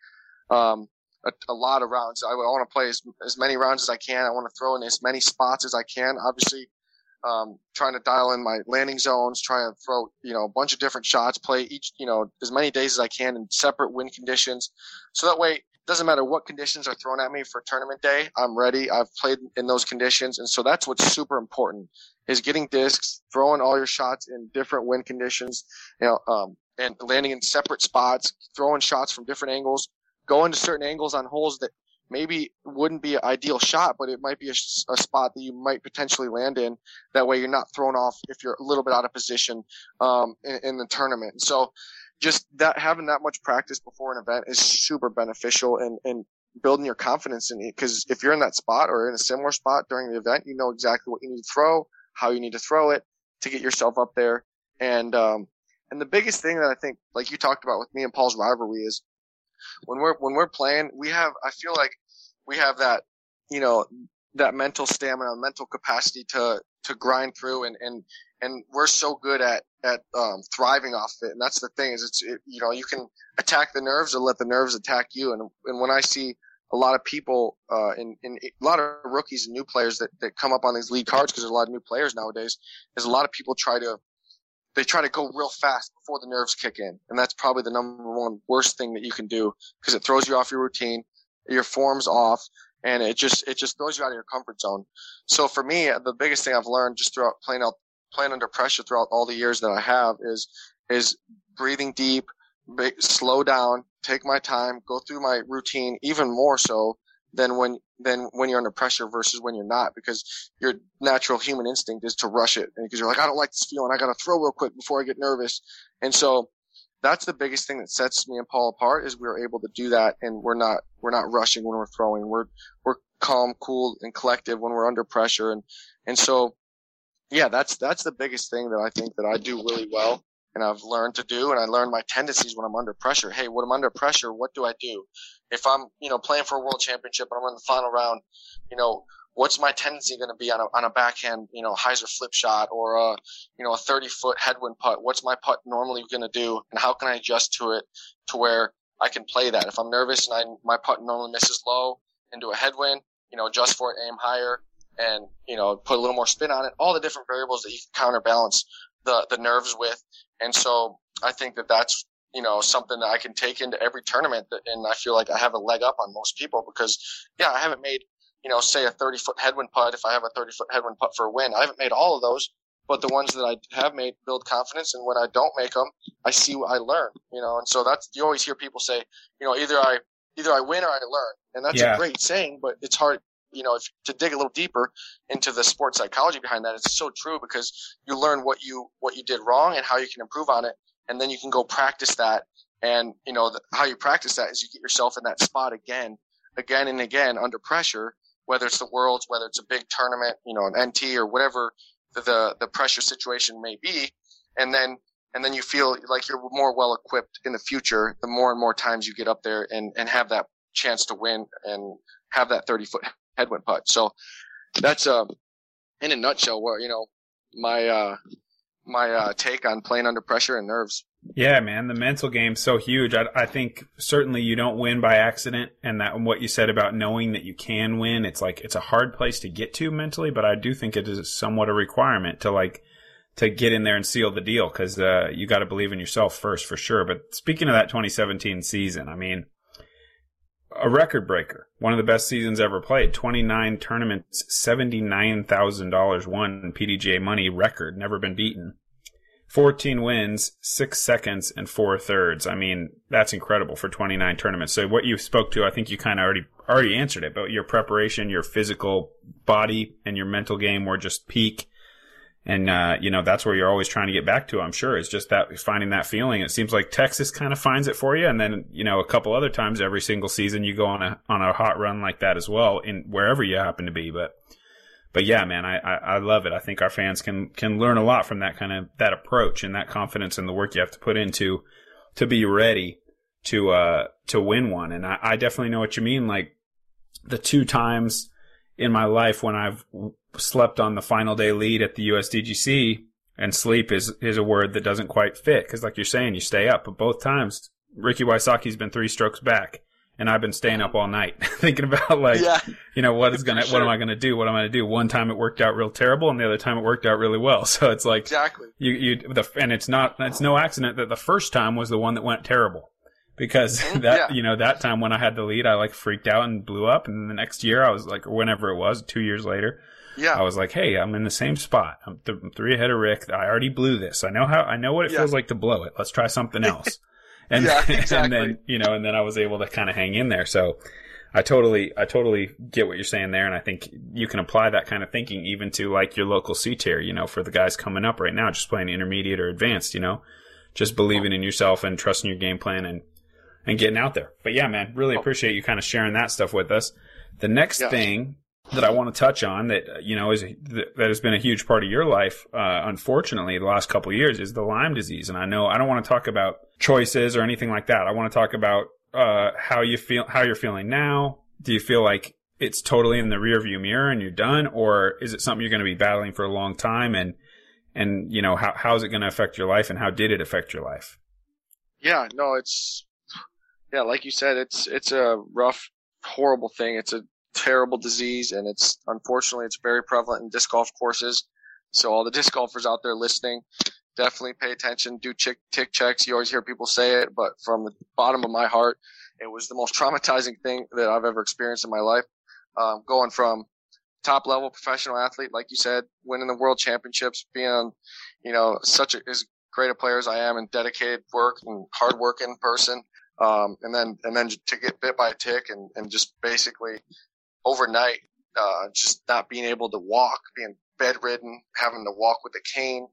um, a, a, lot of rounds. I, I want to play as, as many rounds as I can. I want to throw in as many spots as I can. Obviously, um, trying to dial in my landing zones, trying to throw, you know, a bunch of different shots, play each, you know, as many days as I can in separate wind conditions. So that way, it doesn't matter what conditions are thrown at me for tournament day. I'm ready. I've played in those conditions. And so that's what's super important is getting discs, throwing all your shots in different wind conditions, you know, um, and landing in separate spots, throwing shots from different angles, going to certain angles on holes that maybe wouldn't be an ideal shot, but it might be a, a, spot that you might potentially land in. That way you're not thrown off if you're a little bit out of position, um, in, in the tournament. So just that having that much practice before an event is super beneficial and, and building your confidence in it. Cause if you're in that spot or in a similar spot during the event, you know exactly what you need to throw, how you need to throw it to get yourself up there. And, um, and the biggest thing that I think, like you talked about with me and Paul's rivalry is when we're, when we're playing, we have, I feel like we have that, you know, that mental stamina, mental capacity to, to grind through and, and, and we're so good at, at, um, thriving off it. And that's the thing is it's, it, you know, you can attack the nerves or let the nerves attack you. And, and when I see a lot of people, uh, in a lot of rookies and new players that, that come up on these lead cards because there's a lot of new players nowadays. Is a lot of people try to, they try to go real fast before the nerves kick in. And that's probably the number one worst thing that you can do because it throws you off your routine, your form's off, and it just, it just throws you out of your comfort zone. So for me, the biggest thing I've learned just throughout playing out, playing under pressure throughout all the years that I have is, is breathing deep, slow down, take my time, go through my routine even more so than when than when you're under pressure versus when you're not because your natural human instinct is to rush it. Because you're like I don't like this feeling. I got to throw real quick before I get nervous. And so that's the biggest thing that sets me and Paul apart is we're able to do that and we're not we're not rushing when we're throwing. We're we're calm cool and collective when we're under pressure. And and so yeah that's that's the biggest thing that I think that I do really well and I've learned to do, and I learned my tendencies when I'm under pressure. Hey, when I'm under pressure, what do I do? If I'm, you know, playing for a world championship and I'm in the final round, you know, what's my tendency going to be on a, on a backhand, you know, hyzer flip shot or a, you know, a 30 foot headwind putt? What's my putt normally going to do? And how can I adjust to it to where I can play that? If I'm nervous and I, my putt normally misses low into a headwind, you know, adjust for it, aim higher, and you know, put a little more spin on it. All the different variables that you can counterbalance the the nerves with, and so I think that that's you know something that I can take into every tournament, that, and I feel like I have a leg up on most people because yeah, I haven't made you know say a 30 foot headwind putt if I have a 30 foot headwind putt for a win. I haven't made all of those, but the ones that I have made build confidence, and when I don't make them, I see what I learn. You know, and so that's you always hear people say, you know, either I either I win or I learn, and that's Yeah. a great saying, but it's hard. You know, if, to dig a little deeper into the sports psychology behind that, it's so true because you learn what you what you did wrong and how you can improve on it, and then you can go practice that. And you know the, how you practice that is you get yourself in that spot again, again and again under pressure, whether it's the worlds, whether it's a big tournament, you know, an NT or whatever the the, the pressure situation may be, and then and then you feel like you're more well equipped in the future the more and more times you get up there and and have that chance to win and have that 30 foot headwind putt. So that's um in a nutshell where you know my uh my uh take on playing under pressure and nerves. Yeah, man, the mental game's so huge. I, I think certainly you don't win by accident, and that what you said about knowing that you can win, it's like it's a hard place to get to mentally, but I do think it is somewhat a requirement to like to get in there and seal the deal because uh, you got to believe in yourself first for sure. But speaking of that 2017 season, I mean, a record breaker, one of the best seasons ever played. 29 tournaments, $79,000 won PDGA money record, never been beaten. 14 wins, six seconds, and four thirds. I mean, that's incredible for 29 tournaments. So what you spoke to, I think you kind of already already answered it. But your preparation, your physical body, and your mental game were just peak. And uh, you know that's where you're always trying to get back to. I'm sure it's just that finding that feeling. It seems like Texas kind of finds it for you, and then you know a couple other times every single season you go on a on a hot run like that as well in wherever you happen to be. But but yeah, man, I, I, I love it. I think our fans can can learn a lot from that kind of that approach and that confidence and the work you have to put into to be ready to uh to win one. And I, I definitely know what you mean. Like the two times in my life when I've slept on the final day lead at the USDGC, and sleep is is a word that doesn't quite fit because, like you're saying, you stay up. But both times, Ricky Wysocki's been three strokes back. And I've been staying up all night <laughs> thinking about like, yeah, you know, what is gonna, For what am. I gonna do? What am I gonna do? One time it worked out real terrible, and the other time it worked out really well. <laughs> So it's like exactly. you, you, the, and it's not, it's no accident that the first time was the one that went terrible, because Mhm, that, yeah. you know, that time when I had the lead, I like freaked out and blew up, and the next year I was like, or whenever it was, two years later, Yeah, I was like, hey, I'm in the same spot. I'm, th- I'm three ahead of Rick. I already blew this. I know how, I know what it Yeah. feels like to blow it. Let's try something else. <laughs> And, Yeah, <laughs> and then, you know, and then I was able to kind of hang in there. So I totally, I totally get what you're saying there. And I think you can apply that kind of thinking even to like your local C tier, you know, for the guys coming up right now, just playing intermediate or advanced, you know, just believing in yourself and trusting your game plan and, and getting out there. But yeah, man, really appreciate you kind of sharing that stuff with us. The next Yeah. thing that I want to touch on that uh, you know is that has been a huge part of your life, uh, unfortunately, the last couple of years is the Lyme disease. And I know I don't want to talk about choices or anything like that. I want to talk about uh, how you feel, how you're feeling now. Do you feel like it's totally in the rearview mirror and you're done, or is it something you're going to be battling for a long time? And and you know how how is it going to affect your life, and how did it affect your life? yeah. No, it's yeah, like you said, it's it's a rough, horrible thing. It's a terrible disease, and it's unfortunately it's very prevalent in disc golf courses. So all the <laughs> disc golfers out there listening, definitely pay attention. Do tick tick checks. You always hear people say it, but from the bottom of my heart, it was the most <laughs> traumatizing thing that I've ever experienced in my life. Um, going from top level professional athlete, like you said, winning the world championships, being you know, such a, as great a player as I am and dedicated work and hard working person. Um, and then, and then to get bit by a tick and, and just basically overnight, uh, just not being able to walk, being bedridden, having to walk with a cane,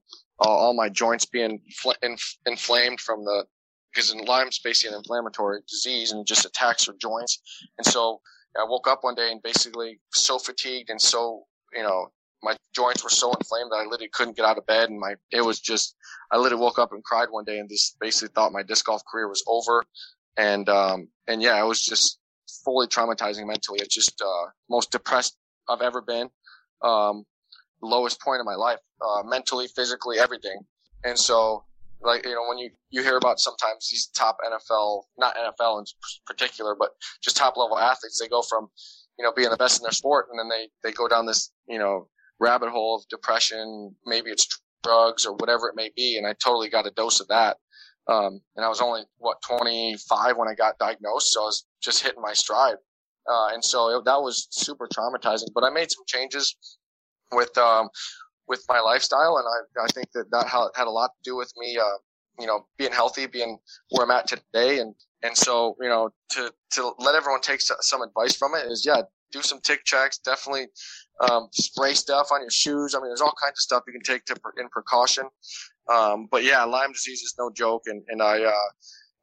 uh, all my joints being fl- inf- inflamed from the, because in Lyme's basically an inflammatory disease and it just attacks your joints. And so I woke up one day and basically so fatigued and so, you know, my joints were so inflamed that I literally couldn't get out of bed and my, it was just, I literally woke up and cried one day and just basically thought my disc golf career was over. And, um, and yeah, it was just fully traumatizing mentally. It's just, uh, most depressed I've ever been. Um, lowest point of my life, uh, mentally, physically, everything. And so, like, you know, when you, you hear about sometimes these top NFL, not NFL in particular, but just top level athletes, they go from, you know, being the best in their sport. And then they, they go down this, you know, rabbit hole of depression. Maybe it's drugs or whatever it may be. And I totally got a dose of that. Um, and I was only, what, 25 when I got diagnosed. So I was just hitting my stride. Uh, and so it, that was super traumatizing, but I made some changes with, um, with my lifestyle. And I, I think that that had a lot to do with me, uh, you know, being healthy, being where I'm at today. And, and so, you know, to, to let everyone take some advice from it is, yeah, do some tick checks. Definitely, um, spray stuff on your shoes. I mean, there's all kinds of stuff you can take to, in precaution. Um, but yeah, Lyme disease is no joke. And, and I, uh,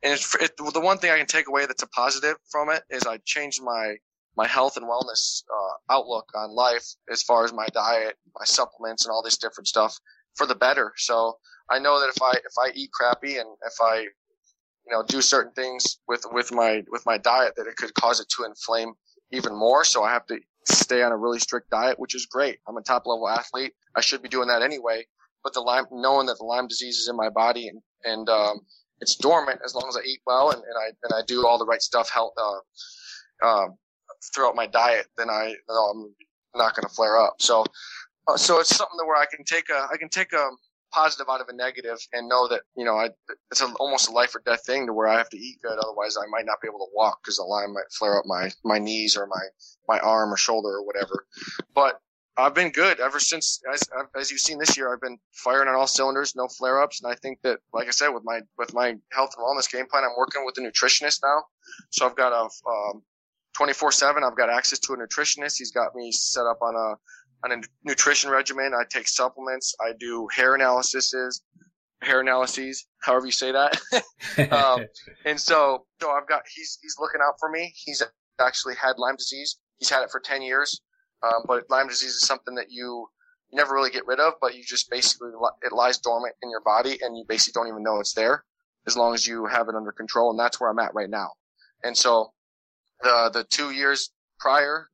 and it's, it, the one thing I can take away that's a positive from it is I changed my, my health and wellness, uh, outlook on life as far as my diet, my supplements and all this different stuff for the better. So I know that if I, if I eat crappy and if I, you know, do certain things with, with my, with my diet that it could cause it to inflame even more. So I have to stay on a really strict diet, which is great. I'm a top level athlete. I should be doing that anyway. But the Lyme, knowing that the Lyme disease is in my body and, and, um, it's dormant as long as I eat well and, and I, and I do all the right stuff health, uh, um, throughout my diet, then I, know I'm not going to flare up. So, uh, so it's something where I can take a, I can take a, positive out of a negative and know that, you know, I, it's a, almost a life or death thing to where I have to eat good. Otherwise I might not be able to walk because the line might flare up my, my knees or my, my arm or shoulder or whatever. But I've been good ever since, as, as you've seen this year, I've been firing on all cylinders, no flare ups. And I think that, like I said, with my, with my health and wellness game plan, I'm working with a nutritionist now. So I've got a, um, 24 seven. I've got access to a nutritionist. He's got me set up on a, on a nutrition regimen. I take supplements. I do hair analyses, hair analyses, however you say that. <laughs> um, and so, so I've got, he's, he's looking out for me. He's actually had Lyme disease. He's had it for 10 years. Um, but Lyme disease is something that you, you never really get rid of, but you just basically, it lies dormant in your body and you basically don't even know it's there as long as you have it under control. And that's where I'm at right now. And so the, the two years prior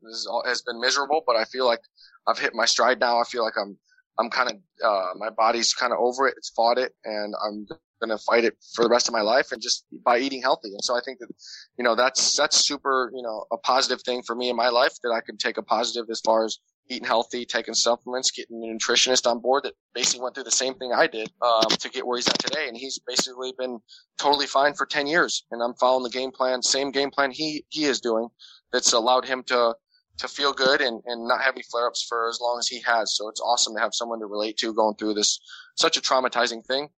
has been miserable, but I feel like I've hit my stride now. I feel like I'm, I'm kind of, uh, my body's kind of over it. It's fought it and I'm going to fight it for the rest of my life and just by eating healthy. And so I think that, you know, that's, that's super, you know, a positive thing for me in my life that I can take a positive as far as eating healthy, taking supplements, getting a nutritionist on board that basically went through the same thing I did, um, to get where he's at today. And he's basically been totally fine for 10 years. And I'm following the game plan, same game plan he, he is doing that's allowed him to, to feel good and, and not have any flare ups for as long as he has. So it's awesome to have someone to relate to going through this such a traumatizing thing.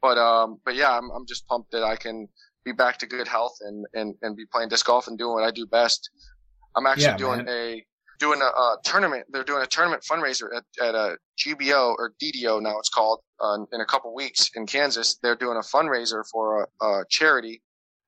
But, um, but yeah, I'm, I'm just pumped that I can be back to good health and, and, and be playing disc golf and doing what I do best. I'm actually yeah, doing man. a, doing a, a, tournament. They're doing a tournament fundraiser at, at a GBO or DDO now it's called, uh, in a couple weeks in Kansas. They're doing a fundraiser for a, a charity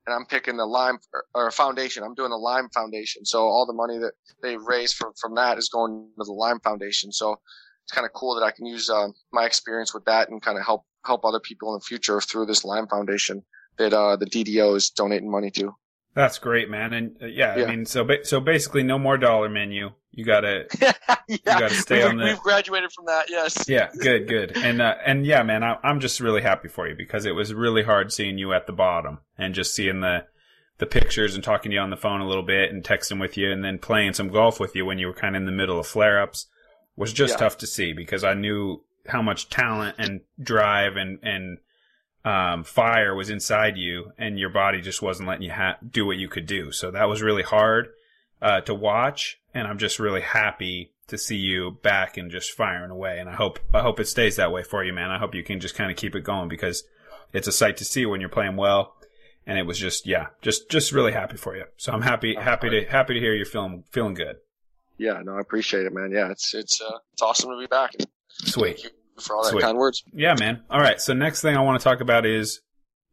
and I'm picking the Lyme or, foundation. I'm doing the Lyme Foundation. So all the money that they raise from, from that is going to the Lyme Foundation. So it's kind of cool that I can use uh, my experience with that and kind of help help other people in the future through this Lyme Foundation that uh, the DDO is donating money to. That's great, man. And uh, yeah, yeah, I mean, so ba- so basically, no more dollar menu. You gotta, yeah, <laughs> you gotta stay we've, on the. We've graduated from that. Yes. Yeah. Good. Good. And uh, and yeah, man, I, I'm just really happy for you because it was really hard seeing you at the bottom and just seeing the the pictures and talking to you on the phone a little bit and texting with you and then playing some golf with you when you were kind of in the middle of flare ups was just yeah. tough to see because I knew how much talent and drive and and um, fire was inside you, and your body just wasn't letting you ha- do what you could do. So that was really hard uh, to watch, and I'm just really happy to see you back and just firing away. And I hope I hope it stays that way for you, man. I hope you can just kind of keep it going because it's a sight to see when you're playing well. And it was just yeah, just just really happy for you. So I'm happy happy to happy to hear you're feeling feeling good. Yeah, no, I appreciate it, man. Yeah, it's it's uh, it's awesome to be back. Sweet for all that Sweet. kind words. Yeah, man. All right. So next thing I want to talk about is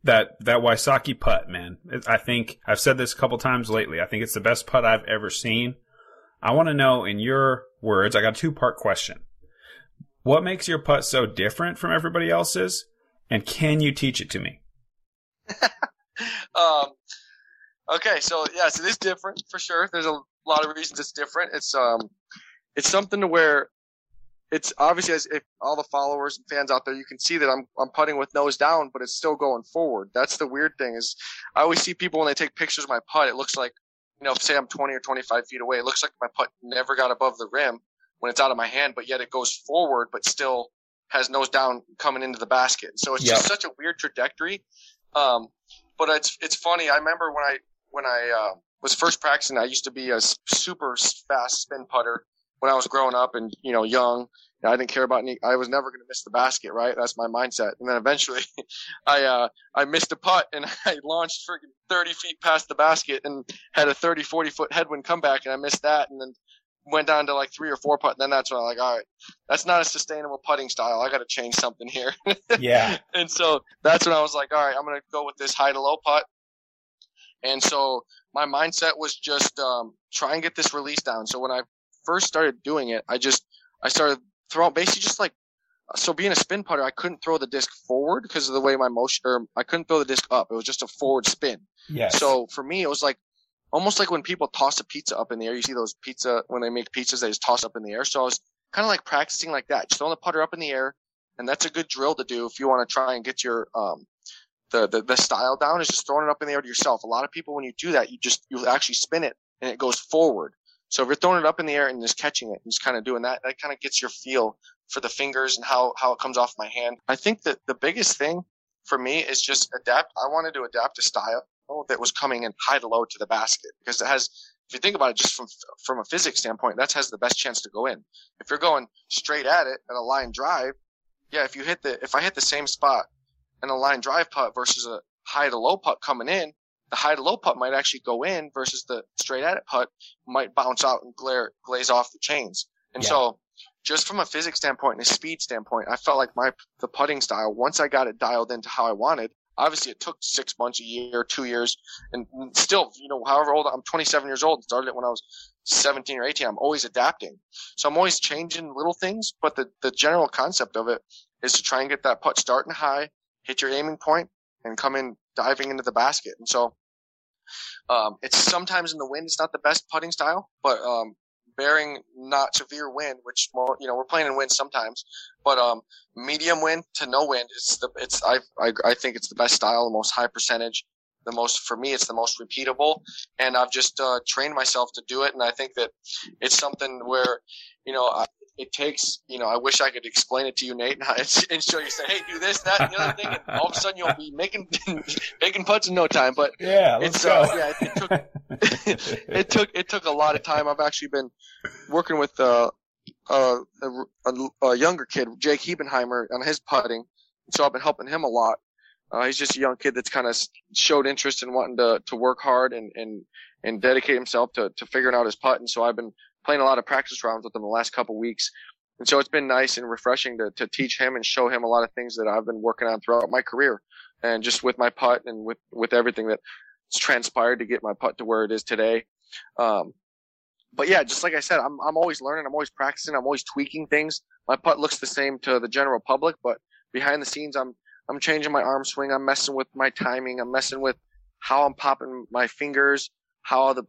that that Wysocki putt, man. I think I've said this a couple times lately. I think it's the best putt I've ever seen. I want to know, in your words, I got a two part question. What makes your putt so different from everybody else's, and can you teach it to me? <laughs> um, okay, so yes, it is different for sure. There's a lot of reasons it's different. It's um, it's something to where it's obviously as if all the followers and fans out there, you can see that I'm I'm putting with nose down, but it's still going forward. That's the weird thing is I always see people when they take pictures of my putt, it looks like you know, say I'm 20 or 25 feet away, it looks like my putt never got above the rim when it's out of my hand, but yet it goes forward, but still has nose down coming into the basket. So it's yep. just such a weird trajectory. Um, but it's it's funny. I remember when I when I uh, was first practicing, I used to be a super fast spin putter when I was growing up and you know young. I didn't care about any. I was never going to miss the basket, right? That's my mindset. And then eventually, <laughs> I uh, I missed a putt and <laughs> I launched freaking 30 feet past the basket and had a 30, 40 foot headwind comeback, and I missed that. And then went down to like three or four putt. And then that's when I'm like, all right, that's not a sustainable putting style. I got to change something here. <laughs> yeah. And so that's when I was like, all right, I'm going to go with this high to low putt. And so my mindset was just um, try and get this release down. So when I first started doing it, I just I started throwing basically just like so being a spin putter, I couldn't throw the disc forward because of the way my motion, or I couldn't throw the disc up. It was just a forward spin. Yes. So for me, it was like almost like when people toss a pizza up in the air. You see those pizza when they make pizzas, they just toss up in the air. So I was kind of like practicing like that, just throwing the putter up in the air, and that's a good drill to do if you want to try and get your um the, the the style down. Is just throwing it up in the air to yourself. A lot of people when you do that, you just you actually spin it and it goes forward. So if you're throwing it up in the air and just catching it and just kind of doing that, that kind of gets your feel for the fingers and how how it comes off my hand. I think that the biggest thing for me is just adapt. I wanted to adapt a style that was coming in high to low to the basket because it has, if you think about it just from, from a physics standpoint, that has the best chance to go in. If you're going straight at it at a line drive, yeah, if you hit the, if I hit the same spot in a line drive putt versus a high to low putt coming in, the high to low putt might actually go in versus the straight at it putt might bounce out and glare, glaze off the chains. And yeah. so just from a physics standpoint and a speed standpoint, I felt like my, the putting style, once I got it dialed into how I wanted, obviously it took six months, a year, two years, and still, you know, however old I'm 27 years old, started it when I was 17 or 18. I'm always adapting, so I'm always changing little things. But the the general concept of it is to try and get that putt starting high, hit your aiming point, and come in diving into the basket. And so, um, it's sometimes in the wind, it's not the best putting style, but um, bearing not severe wind, which more, you know we're playing in wind sometimes, but um, medium wind to no wind is the it's I, I I think it's the best style, the most high percentage, the most for me it's the most repeatable, and I've just uh, trained myself to do it, and I think that it's something where you know I, it takes, you know, I wish I could explain it to you, Nate, <laughs> and show you, say, hey, do this, that, and the other thing, and all of a sudden you'll be making <laughs> making putts in no time. But yeah, it's uh, yeah, it, took <laughs> it took it took a lot of time. I've actually been working with uh, uh, a, a, younger kid, Jake Hebenheimer, on his putting, so I've been helping him a lot. Uh, he's just a young kid that's kind of showed interest in wanting to to work hard and and and dedicate himself to to figuring out his putt. And so I've been playing a lot of practice rounds with him the last couple weeks. And so it's been nice and refreshing to, to teach him and show him a lot of things that I've been working on throughout my career and just with my putt and with, with everything that's transpired to get my putt to where it is today. Um, but yeah, just like I said, I'm, I'm always learning. I'm always practicing. I'm always tweaking things. My putt looks the same to the general public, but behind the scenes, I'm, I'm changing my arm swing. I'm messing with my timing. I'm messing with how I'm popping my fingers, how the,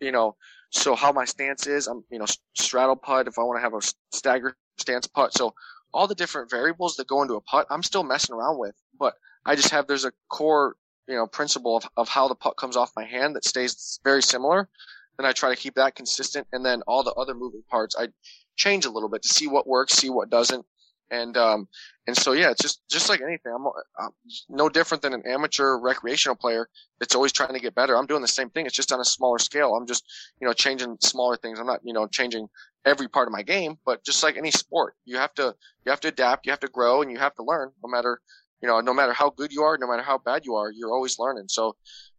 you know, so how my stance is, I'm, you know, straddle putt if I want to have a stagger stance putt. So all the different variables that go into a putt, I'm still messing around with, but I just have, there's a core, you know, principle of, of how the putt comes off my hand that stays very similar. Then I try to keep that consistent. And then all the other moving parts, I change a little bit to see what works, see what doesn't. And, um, and so, yeah, it's just, just like anything. I'm, I'm, no different than an amateur recreational player that's always trying to get better. I'm doing the same thing. It's just on a smaller scale. I'm just, you know, changing smaller things. I'm not, you know, changing every part of my game, but just like any sport, you have to, you have to adapt, you have to grow and you have to learn no matter, you know, no matter how good you are, no matter how bad you are, you're always learning. So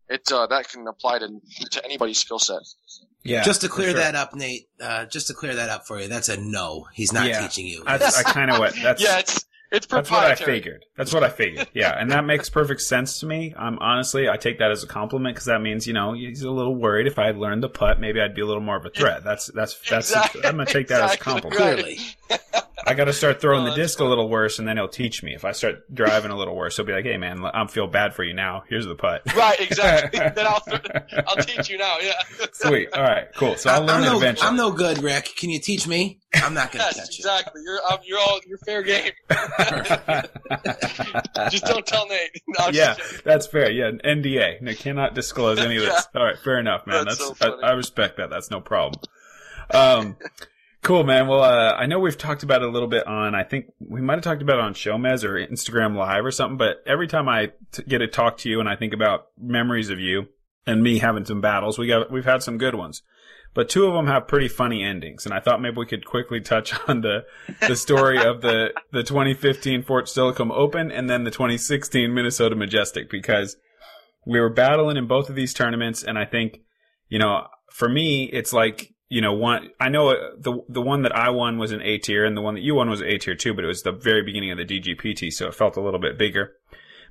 it, uh, that can apply to, to anybody's skill set. Yeah. Just to clear sure. that up, Nate. Uh, just to clear that up for you, that's a no. He's not yeah. teaching you. That's I kind of what. <laughs> That's yeah. It's it's That's what I figured. That's what I figured. Yeah, and that makes perfect sense to me. I'm um, honestly, I take that as a compliment because that means you know he's a little worried. If I had learned the putt, maybe I'd be a little more of a threat. <laughs> That's that's that's. Exactly. I'm gonna take that exactly. as a compliment. Clearly. <laughs> I got to start throwing Oh, the that's disc a little worse, and then he'll teach me. If I start driving a little worse, he'll be like, "Hey, man, I'm feel bad for you now. Here's the putt." <laughs> Right, exactly. <laughs> then I'll I'll teach you now. Yeah. <laughs> Sweet. All right. Cool. So I'll I'm, learn it no, eventually. I'm no good, Rick. Can you teach me? I'm not gonna Yes, catch exactly. You're um, you're all you're fair game. Just don't tell Nate. No, yeah, that's fair. Yeah, an NDA. No, cannot disclose any of this. All right, fair enough, man. That's That's, so funny. I, I respect that. That's no problem. Um, cool, man. Well, uh, I know we've talked about it a little bit on. I think we might have talked about it on Jomez or Instagram Live or something. But every time I t- get to talk to you and I think about memories of you and me having some battles, we got we've had some good ones. But two of them have pretty funny endings, and I thought maybe we could quickly touch <laughs> on the the story of the the 2015 Fort Steilacoom Open and then the 2016 Minnesota Majestic because we were battling in both of these tournaments, and I think you know for me it's like you know one I know uh, the the one that I won was an A tier, and the one that you won was A tier too, but it was the very beginning of the DGPT, so it felt a little bit bigger.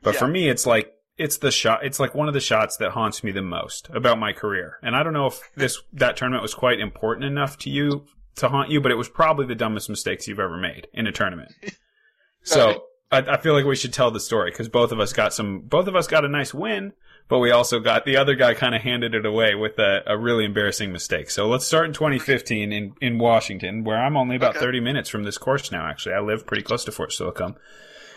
But Yeah. for me, it's like it's the shot. It's like one of the shots that haunts me the most about my career. And I don't know if this that tournament was quite important enough to you to haunt you, but it was probably the dumbest mistakes you've ever made in a tournament. <laughs> So I, I feel like we should tell the story because both of us got some. Both of us got a nice win, but we also got the other guy kind of handed it away with a, a really embarrassing mistake. So let's start in 2015 in in Washington, where I'm only about Okay. 30 minutes from this course now. Actually, I live pretty close to Fort Steilacoom.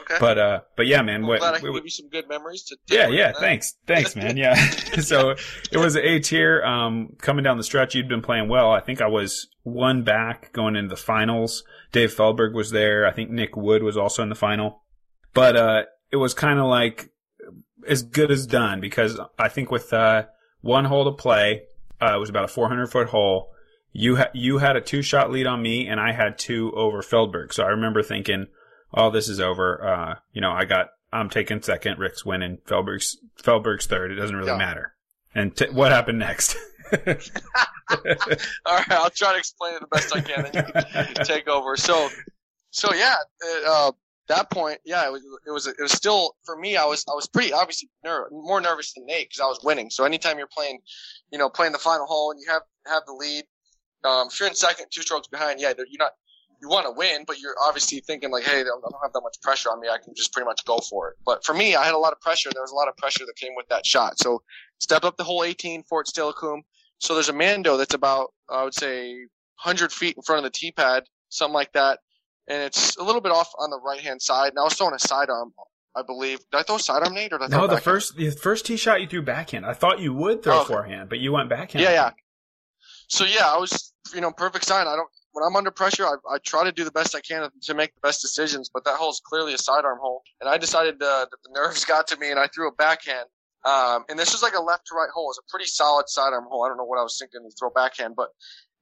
Okay. But uh, but yeah, man. I'm what, glad I can give you some good memories to. yeah, yeah. Thanks, thanks, man. <laughs> <laughs> Yeah. so it was A tier. Um, coming down the stretch, you'd been playing well. I think I was one back going into the finals. Dave Feldberg was there. I think Nick Wood was also in the final. But uh, it was kind of like as good as done because I think with uh, one hole to play, uh, it was about a 400 foot hole. You had you had a two shot lead on me, and I had two over Feldberg. So I remember thinking, "Oh, this is over." Uh, you know, I got I'm taking second, Rick's winning, Feldberg's Feldberg's third. It doesn't really Yeah. matter. And t- what happened next? <laughs> <laughs> All right, I'll try to explain it the best I can, and you can <laughs> take over. So, so yeah, uh, that point, yeah, it was, it was, it was still for me. I was, I was pretty obviously ner- more nervous than Nate because I was winning. So anytime you're playing, you know, playing the final hole and you have have the lead, um, if you're in second, two strokes behind, yeah, you're not. You want to win, but you're obviously thinking like, "Hey, I don't have that much pressure on me. I can just pretty much go for it." But for me, I had a lot of pressure. There was a lot of pressure that came with that shot. So, step up the hole 18, Fort Steilacoom. So there's a Mando that's about, I would say, 100 feet in front of the tee pad, something like that. And it's a little bit off on the right hand side. And I was throwing a sidearm, I believe. Did I throw a sidearm, Nate? Or did I throw no, the backhand? first the first tee shot you threw backhand. I thought you would throw Oh, okay. forehand, but you went backhand. Yeah, yeah. So yeah, I was, you know, perfect sign. I don't, when I'm under pressure, I, I try to do the best I can to make the best decisions, but that hole's clearly a sidearm hole. And I decided uh, that the nerves <laughs> got to me and I threw a backhand. Um, and this was like a left to right hole. It's a pretty solid sidearm hole. I don't know what I was thinking to throw backhand, but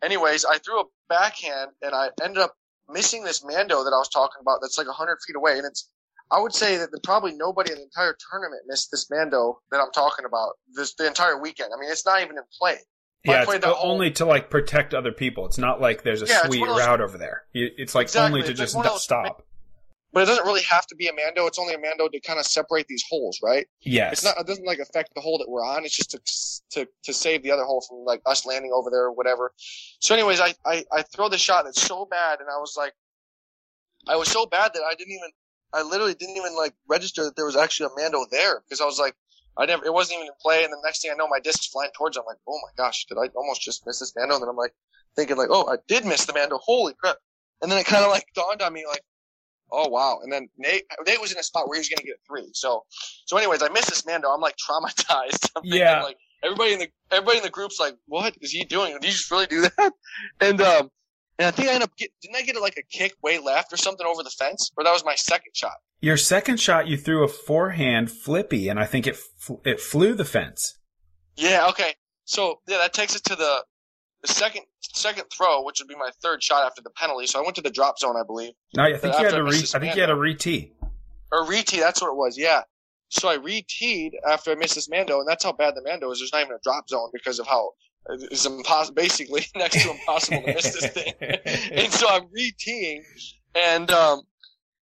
anyways, I threw a backhand and I ended up missing this Mando that I was talking about that's like 100 feet away. And it's, I would say that probably nobody in the entire tournament missed this Mando that I'm talking about this the entire weekend. I mean, it's not even in play. Yeah, it's that o- hole- only to like protect other people. It's not like there's a Yeah, sweet of those- route over there. It's like Exactly, only to it's like just those- stop. But it doesn't really have to be a Mando. It's only a Mando to kind of separate these holes, right? Yes. It's not. It doesn't like affect the hole that we're on. It's just to to to save the other hole from like us landing over there or whatever. So, anyways, I I, I throw the shot and it's so bad, and I was like, I was so bad that I didn't even. I literally didn't even like register that there was actually a Mando there because I was like, I never. It wasn't even in play, and the next thing I know, my disc's flying towards. it. I'm like, oh my gosh, did I almost just miss this Mando? And then I'm like thinking like, oh, I did miss the Mando. Holy crap! And then it kind of like dawned on me like, oh wow. And then Nate, Nate was in a spot where he was going to get a three. So, so anyways, I miss this Mando. I'm like traumatized. <laughs> I'm thinking, Yeah. Like everybody in the everybody in the group's like, what is he doing? Did he just really do <laughs> that? And um, and I think I ended up get, didn't I get it like a kick way left or something over the fence? Or that was my second shot. Your second shot, you threw a forehand flippy, and I think it it flew the fence. Yeah. Okay. So yeah, that takes it to the the second second throw, which would be my third shot after the penalty. So I went to the drop zone, I believe. No, I think you had After to I re. I think you had a re tee. or re-tee. That's what it was. Yeah. So I re-teed after I missed this Mando, and that's how bad the Mando is. There's not even a drop zone because of how it's impossible, basically <laughs> next to impossible to miss this <laughs> thing. and so I'm re-teeing, and um,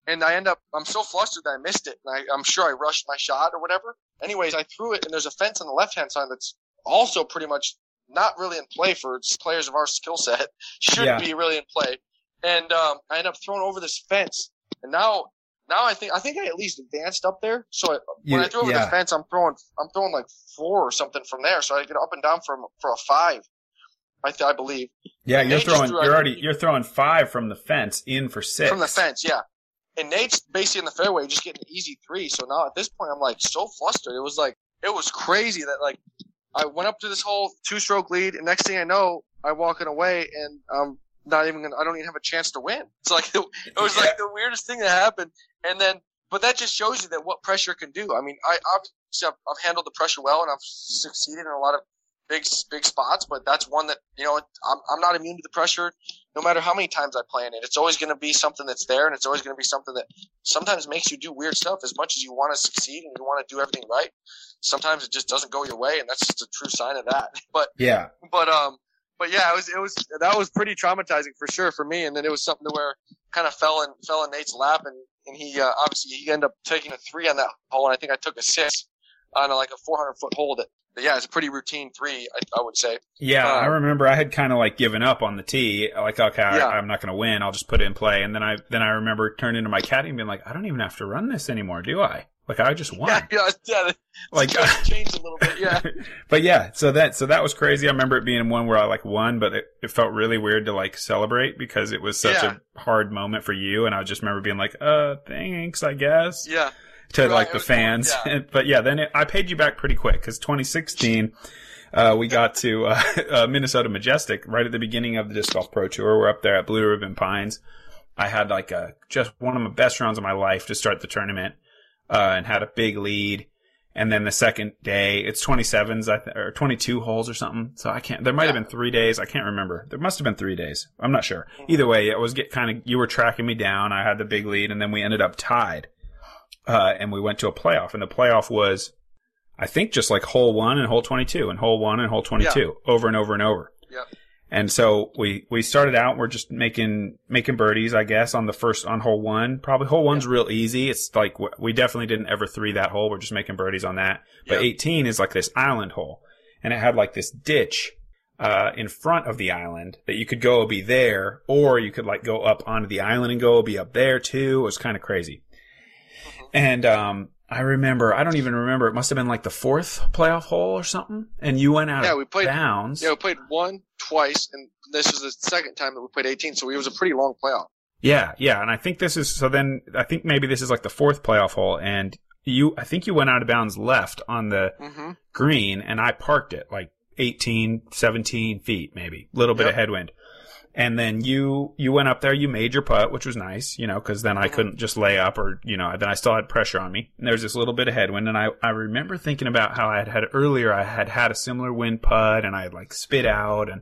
and I end up I'm so flustered that I missed it, and I, I'm sure I rushed my shot or whatever. Anyways, I threw it, and there's a fence on the left hand side that's also pretty much not really in play for players of our skill set. <laughs> Shouldn't Yeah. be really in play. and um, I end up throwing over this fence. And now, now I think I think I at least advanced up there. So I, when You- I throw over yeah. the fence, I'm throwing I'm throwing like four or something from there. So I get up and down for for a five. I th- I believe Yeah, And you're Nate throwing. threw You're already. You're throwing five from the fence in for six from the fence, yeah. And Nate's basically in the fairway, just getting an easy three. So now at this point, I'm like so flustered. It was like it was crazy that like I went up to this whole two stroke lead, and next thing I know, I'm walking away, and I'm not even gonna. I don't even have a chance to win. It's like <laughs> it, was like the weirdest thing that happened. And then, but that just shows you that what pressure can do. I mean, I obviously I've, I've handled the pressure well, and I've succeeded in a lot of big big spots. But that's one that you know I'm I'm not immune to the pressure no matter how many times I play in it, it's always going to be something that's there, and it's always going to be something that sometimes makes you do weird stuff. As much as you want to succeed and you want to do everything right, sometimes it just doesn't go your way, and that's just a true sign of that. <laughs> But Yeah, but um, but yeah, it was it was that was pretty traumatizing for sure for me. And then it was something to where kind of fell in fell in Nate's lap, and and he uh, obviously he ended up taking a three on that hole, and I think I took a six on a, like a 400 foot hole. That yeah, it's a pretty routine three, I, I would say. yeah. I Um, remember I had kind of like given up on the tee. Like, okay, I, Yeah. I'm not going to win. I'll just put it in play. And then I then I remember turning to my caddy and being like, I don't even have to run this anymore, do I? Like, I just won. <laughs> Yeah, yeah, yeah. Like, Like <laughs> changed a little bit. Yeah. <laughs> but yeah, so that so that was crazy. I remember it being one where I like won, but it, it felt really weird to like celebrate because it was such Yeah. a hard moment for you, and I just remember being like, "Uh, thanks, I guess," Yeah. To Right, like the was cool, fans. yeah. <laughs> but yeah, then it, I paid you back pretty quick because 2016. Uh, we got to uh, <laughs> uh, Minnesota Majestic right at the beginning of the disc golf pro tour. We're up there at Blue Ribbon Pines. I had like a just one of my best rounds of my life to start the tournament, uh, and had a big lead. And then the second day, it's 27s, I th- or 22 holes or something. So I can't, there might have been three days. I can't remember. There must have been three days. I'm not sure. Either way, it was get kind of, you were tracking me down. I had the big lead and then we ended up tied. Uh, and we went to a playoff and the playoff was, I think just like hole one and hole 22 and hole one and hole 22 over and over and over. Yep. And so we, we started out, we're just making, making birdies, I guess, on the first, on hole one. Probably hole one's real easy. It's like, we definitely didn't ever three that hole. We're just making birdies on that. But. 18 is like this island hole and it had like this ditch, uh, in front of the island that you could go be there or you could like go up onto the island and go be up there too. It was kind of crazy. And, um, I remember, I don't even remember. It must have been like the fourth playoff hole or something. And you went out Yeah, of we played- bounds. Yeah, we played one twice, and this was the second time that we played 18, so it was a pretty long playoff. Yeah, yeah, and I think this is so. Then I think maybe this is like the fourth playoff hole, and you, I think you went out of bounds left on the Mm-hmm. green, and I parked it like 18, 17 feet, maybe a little bit Yep. of headwind. And then you you went up there, you made your putt, which was nice, you know, because then I Mhm. couldn't just lay up, or you know, then I still had pressure on me. And there was this little bit of headwind, and I I remember thinking about how I had had earlier. I had had a similar wind putt, and I had like spit out, and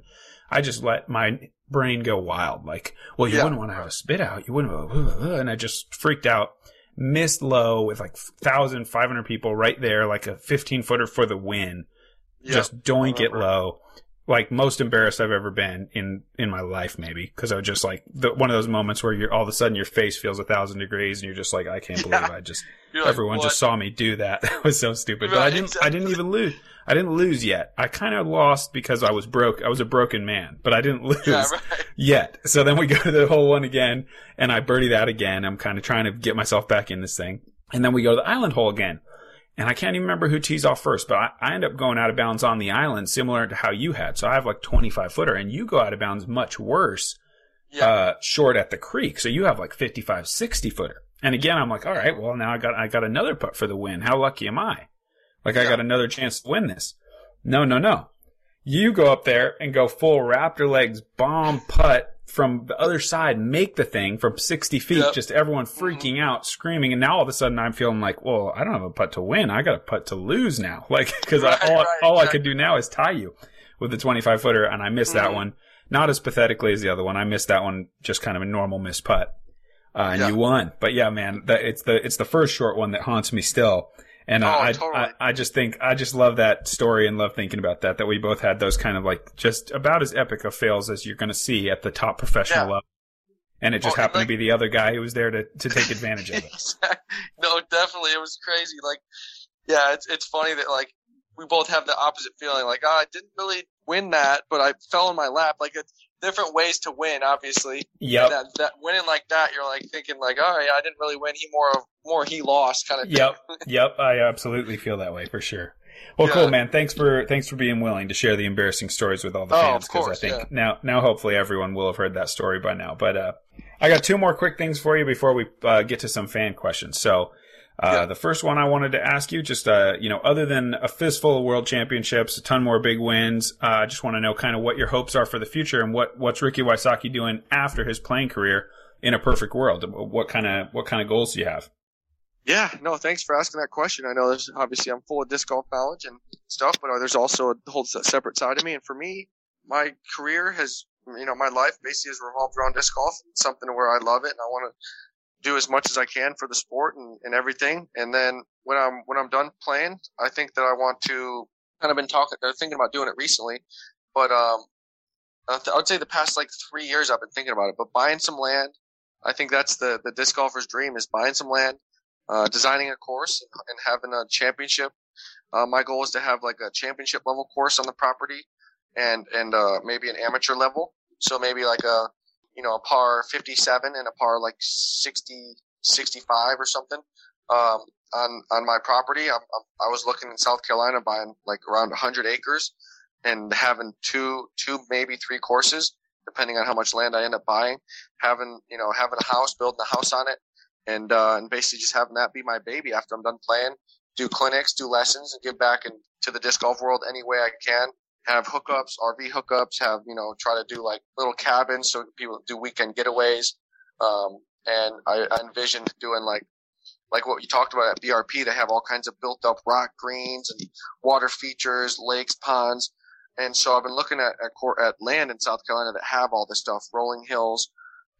I just let my brain go wild. Like, well, you Yeah. wouldn't want to have a spit out. You wouldn't, and I just freaked out. Missed low with like 1,500 people right there, like a 15 footer for the win. Yeah. Just doink it low. Like most embarrassed I've ever been in, in my life, maybe. Cause I was just like, the, one of those moments where you're all of a sudden your face feels a thousand degrees and you're just like, I can't believe Yeah. I just, <laughs> You're everyone just saw me do that. <laughs> That was so stupid. But I didn't, I didn't even lose. I didn't lose yet. I kind of lost because I was broke. I was a broken man, but I didn't <laughs> lose Yeah, right. yet. So then we go to the whole one again, and I birdie that again. I'm kind of trying to get myself back in this thing. And then we go to the island hole again. And I can't even remember who tees off first, but I, I end up going out of bounds on the island, similar to how you had. So I have like 25 footer, and you go out of bounds much worse, Yeah. uh, short at the creek. So you have like 55, 60 footer. And again, I'm like, all right, well now I got I got another putt for the win. How lucky am I? Like I got another chance to win this. No, no, no. You go up there and go full raptor legs bomb putt from the other side, make the thing from 60 feet, Yep. just everyone freaking out, screaming. And now all of a sudden I'm feeling like, well, I don't have a putt to win. I got a putt to lose now. <laughs> Like, cause Right, I, all, right, all I could do now is tie you with the 25 footer. And I missed that Mhm. one. Not as pathetically as the other one. I missed that one, just kind of a normal miss putt. Uh, and Yeah. you won. But yeah, man, the, it's the, it's the first short one that haunts me still. And uh, Oh, I, totally. I, I just think, I just love that story and love thinking about that, that we both had those kind of like just about as epic of fails as you're going to see at the top professional Yeah. level. And it just Oh, happened like- to be the other guy who was there to, to take advantage of it. <laughs> Exact- no, definitely, it was crazy. Like, yeah, it's it's funny that like we both have the opposite feeling. Like, oh, I didn't really win that, but I fell in my lap. Like, it's different ways to win, obviously. Yep. That, that winning like that, you're like thinking like, all right, I didn't really win. He more of more he lost kind of. Thing. Yep. <laughs> Yep. I absolutely feel that way for sure. Well, Yeah. cool, man. Thanks for thanks for being willing to share the embarrassing stories with all the Oh, fans because I think yeah. now now hopefully everyone will have heard that story by now. But uh, I got two more quick things for you before we uh, get to some fan questions. So. Uh, Yeah. The first one I wanted to ask you, just uh, you know, other than a fistful of world championships, a ton more big wins, uh, I just want to know kind of what your hopes are for the future and what what's Ricky Wysocki doing after his playing career in a perfect world. What kind of what kind of goals do you have? Yeah, no, thanks for asking that question. I know there's obviously I'm full of disc golf knowledge and stuff, but uh, there's also a whole separate side of me. And for me, my career has, you know, my life basically has revolved around disc golf. It's something where I love it and I want to do as much as I can for the sport and, and everything. And then when I'm when I'm done playing, I think that I want to kind of been talking, uh, thinking about doing it recently, but um, I th- I would say the past like three years I've been thinking about it. But buying some land, I think that's the the disc golfer's dream is buying some land uh, designing a course and, and having a championship. Uh, my goal is to have like a championship level course on the property and, and, uh, maybe an amateur level. So maybe like a, you know, a par 57 and a par like 60, 65 or something, um, on, on my property. I'm, I'm, I was looking in South Carolina buying like around 100 acres and having two, two, maybe three courses, depending on how much land I end up buying. Having, you know, having a house, building a house on it, and uh, and basically just having that be my baby after I'm done playing. Do clinics, do lessons, and give back in, to the disc golf world any way I can. Have hookups, RV hookups. Have you know try to do like little cabins so people do weekend getaways. Um, and I, I envision doing like like what you talked about at BRP. They have all kinds of built up rock greens and water features, lakes, ponds. And so I've been looking at at, at land in South Carolina that have all this stuff: rolling hills,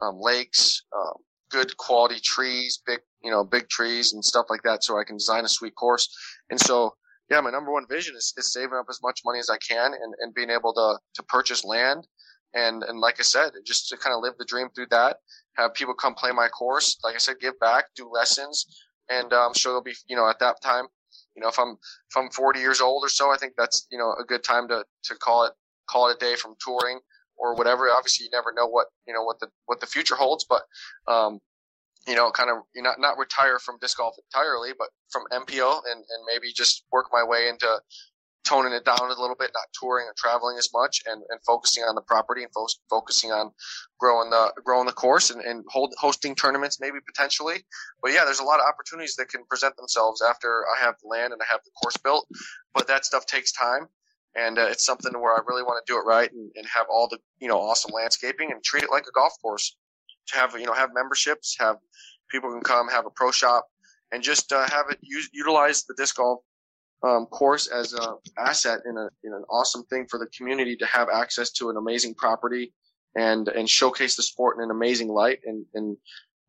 um, lakes, um, good quality trees, big, you know, big trees and stuff like that so I can design a sweet course. And so, yeah, my number one vision is, is saving up as much money as I can and, and being able to, to purchase land. And, and like I said, just to kind of live the dream through that, have people come play my course. Like I said, give back, do lessons. And uh, I'm sure they'll be, you know, at that time, you know, if I'm, if I'm 40 years old or so, I think that's, you know, a good time to, to call it, call it a day from touring or whatever. Obviously, you never know what you know what the what the future holds, but um, you know, kind of you know, not not retire from disc golf entirely, but from MPO and and maybe just work my way into toning it down a little bit, not touring or traveling as much, and and focusing on the property and fo- focusing on growing the growing the course and and hold, hosting tournaments maybe potentially. But yeah, there's a lot of opportunities that can present themselves after I have the land and I have the course built, but that stuff takes time and uh, it's something where I really want to do it right and, and have all the you know awesome landscaping and treat it like a golf course. Have you know have memberships, have people can come, have a pro shop, and just uh, have it use, utilize the disc golf um, course as a asset in a in an awesome thing for the community to have access to an amazing property and and showcase the sport in an amazing light. And and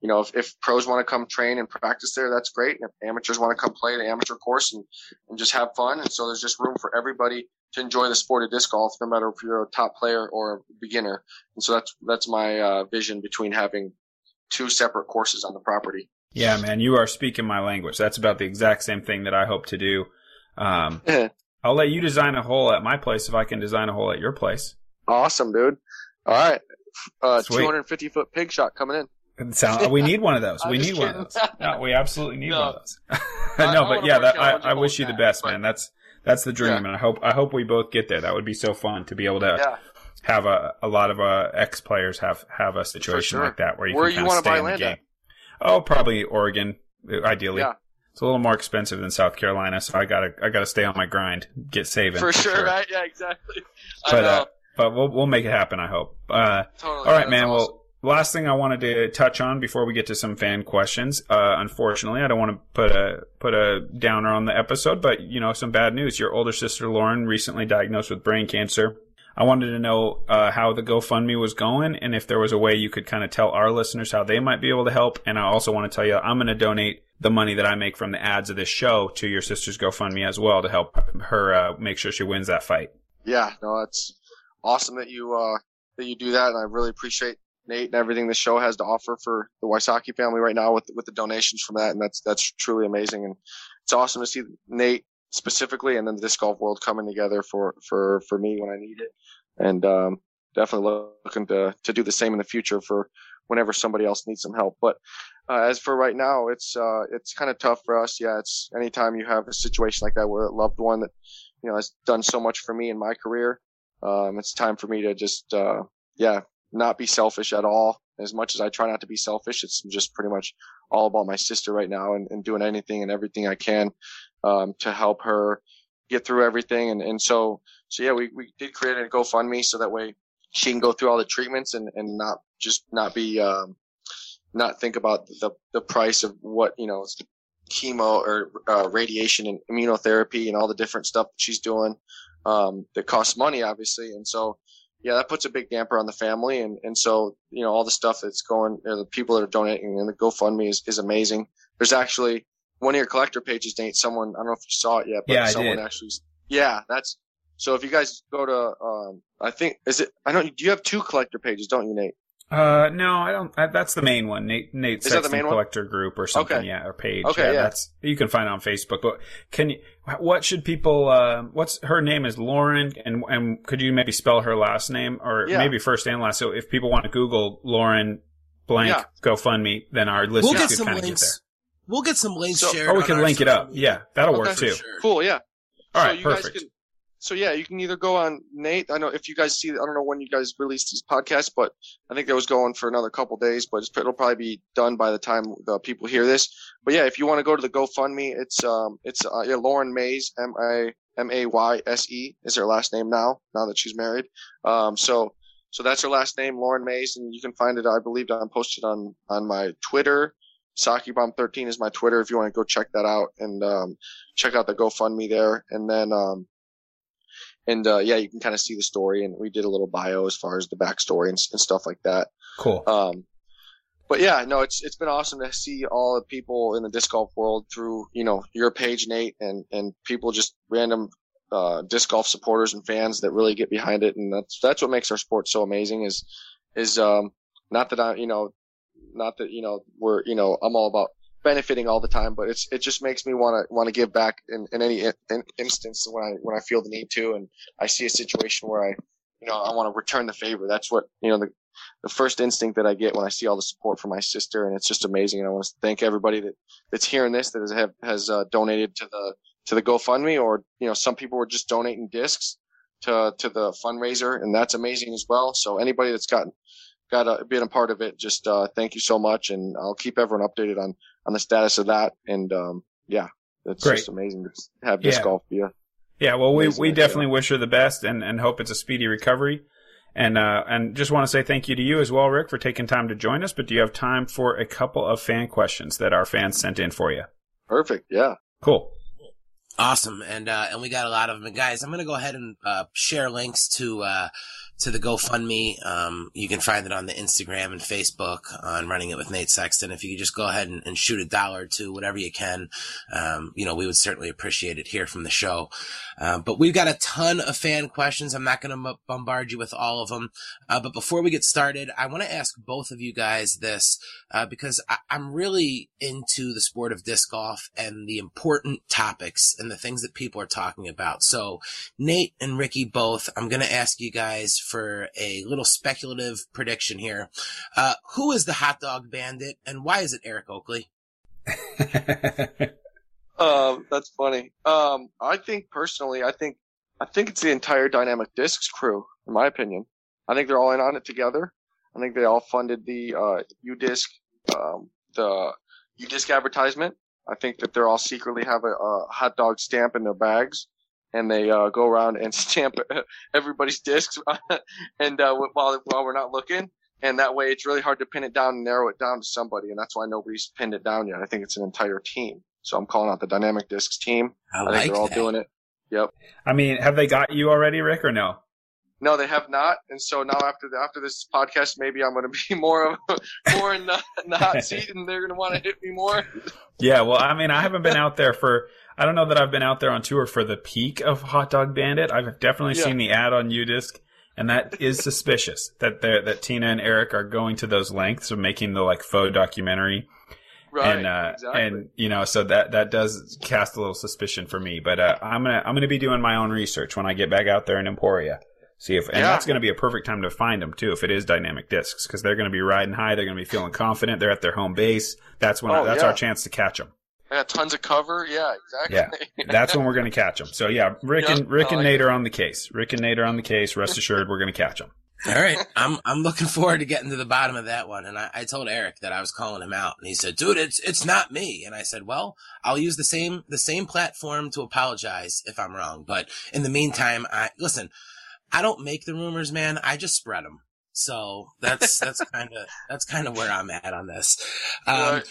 you know if, if pros want to come train and practice there that's great. And if amateurs want to come play the amateur course and and just have fun. And so there's just room for everybody to enjoy the sport of disc golf, no matter if you're a top player or a beginner. And so that's that's my uh, vision between having two separate courses on the property. Yeah, man, you are speaking my language. That's about the exact same thing that I hope to do. Um, <laughs> I'll let you design a hole at my place if I can design a hole at your place. awesome, dude. All right, uh, 250 foot pig shot coming in. And So we need one of those. <laughs> We need one of those. No, we absolutely need No. one of those. <laughs> No, I but wanna yeah, that, I, I wish you the best, man. That's that's the dream, Yeah. and I hope I hope we both get there. That would be so fun to be able to Yeah, have a, a lot of uh, ex players have have a situation sure. like that where you Where can you wanna stay buy land game. at? Oh, probably Oregon, ideally. Yeah. It's a little more expensive than South Carolina, so I gotta I gotta stay on my grind, get saving for sure, right? Yeah, exactly. I But know. uh, but we'll we'll make it happen. I hope. Uh, totally. all right, man. awesome. Well, last thing I wanted to touch on before we get to some fan questions. Uh, unfortunately, I don't want to put a put a downer on the episode, but you know, some bad news. Your older sister Lauren recently diagnosed with brain cancer. I wanted to know uh, how the GoFundMe was going, and if there was a way you could kind of tell our listeners how they might be able to help. And I also want to tell you, I'm going to donate the money that I make from the ads of this show to your sister's GoFundMe as well to help her uh, make sure she wins that fight. yeah, no, it's awesome that you uh that you do that, and I really appreciate Nate and everything the show has to offer for the Wysocki family right now with with the donations from that, and that's that's truly amazing, and it's awesome to see Nate specifically, and then the disc golf world coming together for for for me when I need it, and um definitely looking to to do the same in the future for whenever somebody else needs some help. But uh, as for right now, it's uh, it's kind of tough for us. Yeah, it's anytime you have a situation like that where a loved one that you know has done so much for me in my career, um, it's time for me to just uh, yeah not be selfish at all. As much as I try not to be selfish, it's just pretty much all about my sister right now and, and doing anything and everything I can um, to help her get through everything. And, and so, so yeah, we, we did create a GoFundMe so that way she can go through all the treatments and, and not just not be, um, not think about the, the price of what, you know, chemo or uh, radiation and immunotherapy and all the different stuff that she's doing um, that costs money, obviously. And so, yeah, that puts a big damper on the family. And, and so, you know, all the stuff that's going, the people that are donating and the GoFundMe is, is amazing. There's actually one of your collector pages, Nate, someone, I don't know if you saw it yet, but yeah, someone actually, yeah, that's, so if you guys go to, um, I think, is it, I don't, do you have two collector pages, don't you, Nate? Uh, no, I don't. I, that's the main one, Nate. Nate Is that the Sexton main one? Collector Group or something. Okay. Yeah, or page. Okay, yeah, yeah. that's you can find it on Facebook. But can you? What should people? Uh, what's her name is Lauren, and and could you maybe spell her last name or Yeah. maybe first and last? So if people want to Google Lauren blank Yeah. GoFundMe, then our We'll listeners get could some kind of get there. We'll get some links So- shared. Or we can link it up. media. Yeah, that'll Okay. work too. sure. Cool. Yeah. All so right, you perfect. guys can, so yeah, you can either go on Nate. I know if you guys see, I don't know when you guys release these podcasts, but I think that was going for another couple days, but it'll probably be done by the time the people hear this. But yeah, if you want to go to the GoFundMe, it's, um, it's, uh, yeah, Lauren Mayse, M-I, M-A-Y-S-E is her last name now, now that she's married. Um, so, so that's her last name, Lauren Mayse, and you can find it, I believe, I'm posted on, on my Twitter. Sockibomb13 is my Twitter if you want to go check that out and, um, check out the GoFundMe there. And then, um, and, uh, yeah, you can kind of see the story and we did a little bio as far as the backstory and, and stuff like that. Cool. Um, but yeah, no, it's, it's been awesome to see all the people in the disc golf world through, you know, your page, Nate, and, and people just random, uh, disc golf supporters and fans that really get behind it. And that's, that's what makes our sport so amazing is, is, um, not that I, you know, not that, you know, we're, you know, I'm all about benefiting all the time, but it's, it just makes me want to, want to give back in, in any in, instance when I, when I feel the need to. And I see a situation where I, you know, I want to return the favor. That's what, you know, the, the first instinct that I get when I see all the support from my sister, and it's just amazing. And I want to thank everybody that that's hearing this that has have, has uh, donated to the to the GoFundMe, or you know, some people were just donating discs to to the fundraiser, and that's amazing as well. So anybody that's gotten got a, been a part of it, just uh, thank you so much, and I'll keep everyone updated on on the status of that. And um, yeah, it's Great. just amazing to have disc Yeah. golf be a Yeah, well, we, we definitely wish her the best and, and hope it's a speedy recovery. And uh, and just want to say thank you to you as well, Rick, for taking time to join us. But do you have time for a couple of fan questions that our fans sent in for you? perfect. Yeah. Cool. Awesome, and uh, and we got a lot of them. And guys, I'm gonna go ahead and uh, share links to uh, to the GoFundMe. Um, you can find it on the Instagram and Facebook on Running It with Nate Sexton. If you could just go ahead and, and shoot a dollar or two, whatever you can, um, you know, we would certainly appreciate it here from the show. Um, but we've got a ton of fan questions. I'm not going to bombard you with all of them. Uh, but before we get started, I want to ask both of you guys this uh, because I, I'm really into the sport of disc golf and the important topics and the things that people are talking about. So, Nate and Ricky both, I'm going to ask you guys for a little speculative prediction here. Uh, who is the hot dog bandit and why is it Eric Oakley? <laughs> Um, that's funny. Um, I think personally, I think, I think it's the entire Dynamic Discs crew, in my opinion. I think they're all in on it together. I think they all funded the, uh, UDisc, um, the UDisc advertisement. I think that they're all secretly have a, a hot dog stamp in their bags and they, uh, go around and <laughs> stamp everybody's discs <laughs> and, uh, while, while we're not looking. And that way it's really hard to pin it down and narrow it down to somebody. And that's why nobody's pinned it down yet. I think it's an entire team. So I'm calling out the Dynamic Discs team. I, I, like think they're all that. doing it. Yep. I mean, have they got you already, Rick, or no? No, they have not. And so now after the, after this podcast, maybe I'm going <laughs> to be more of a, more in the, in the hot seat, and they're going to want to hit me more. Yeah, well, I mean, I haven't been out there for. I don't know that I've been out there on tour for the peak of Hot Dog Bandit. I've definitely Yeah. seen the ad on UDisc, and that is suspicious that they're, that Tina and Eric are going to those lengths of making the like faux documentary. Right. and uh, exactly. and you know, so that that does cast a little suspicion for me. But uh, I'm gonna I'm gonna be doing my own research when I get back out there in Emporia. See if, and Yeah. that's going to be a perfect time to find them too. If it is dynamic discs, because they're going to be riding high, they're going to be feeling confident. They're at their home base. That's when Oh, that's yeah. our chance to catch them. I got tons of cover. Yeah, exactly. Yeah, That's when we're going to catch them. So yeah, Rick Yeah, and Rick I and like Nate are on the case. Rick and Nate are on the case. Rest assured, we're going to catch them. <laughs> All right. I'm I'm looking forward to getting to the bottom of that one. And I, I told Eric that I was calling him out. And he said, dude, it's it's not me. And I said, Well, I'll use the same the same platform to apologize if I'm wrong. But in the meantime, I listen, I don't make the rumors, man. I just spread them. So that's <laughs> that's kind of that's kind of where I'm at on this. Um, Right.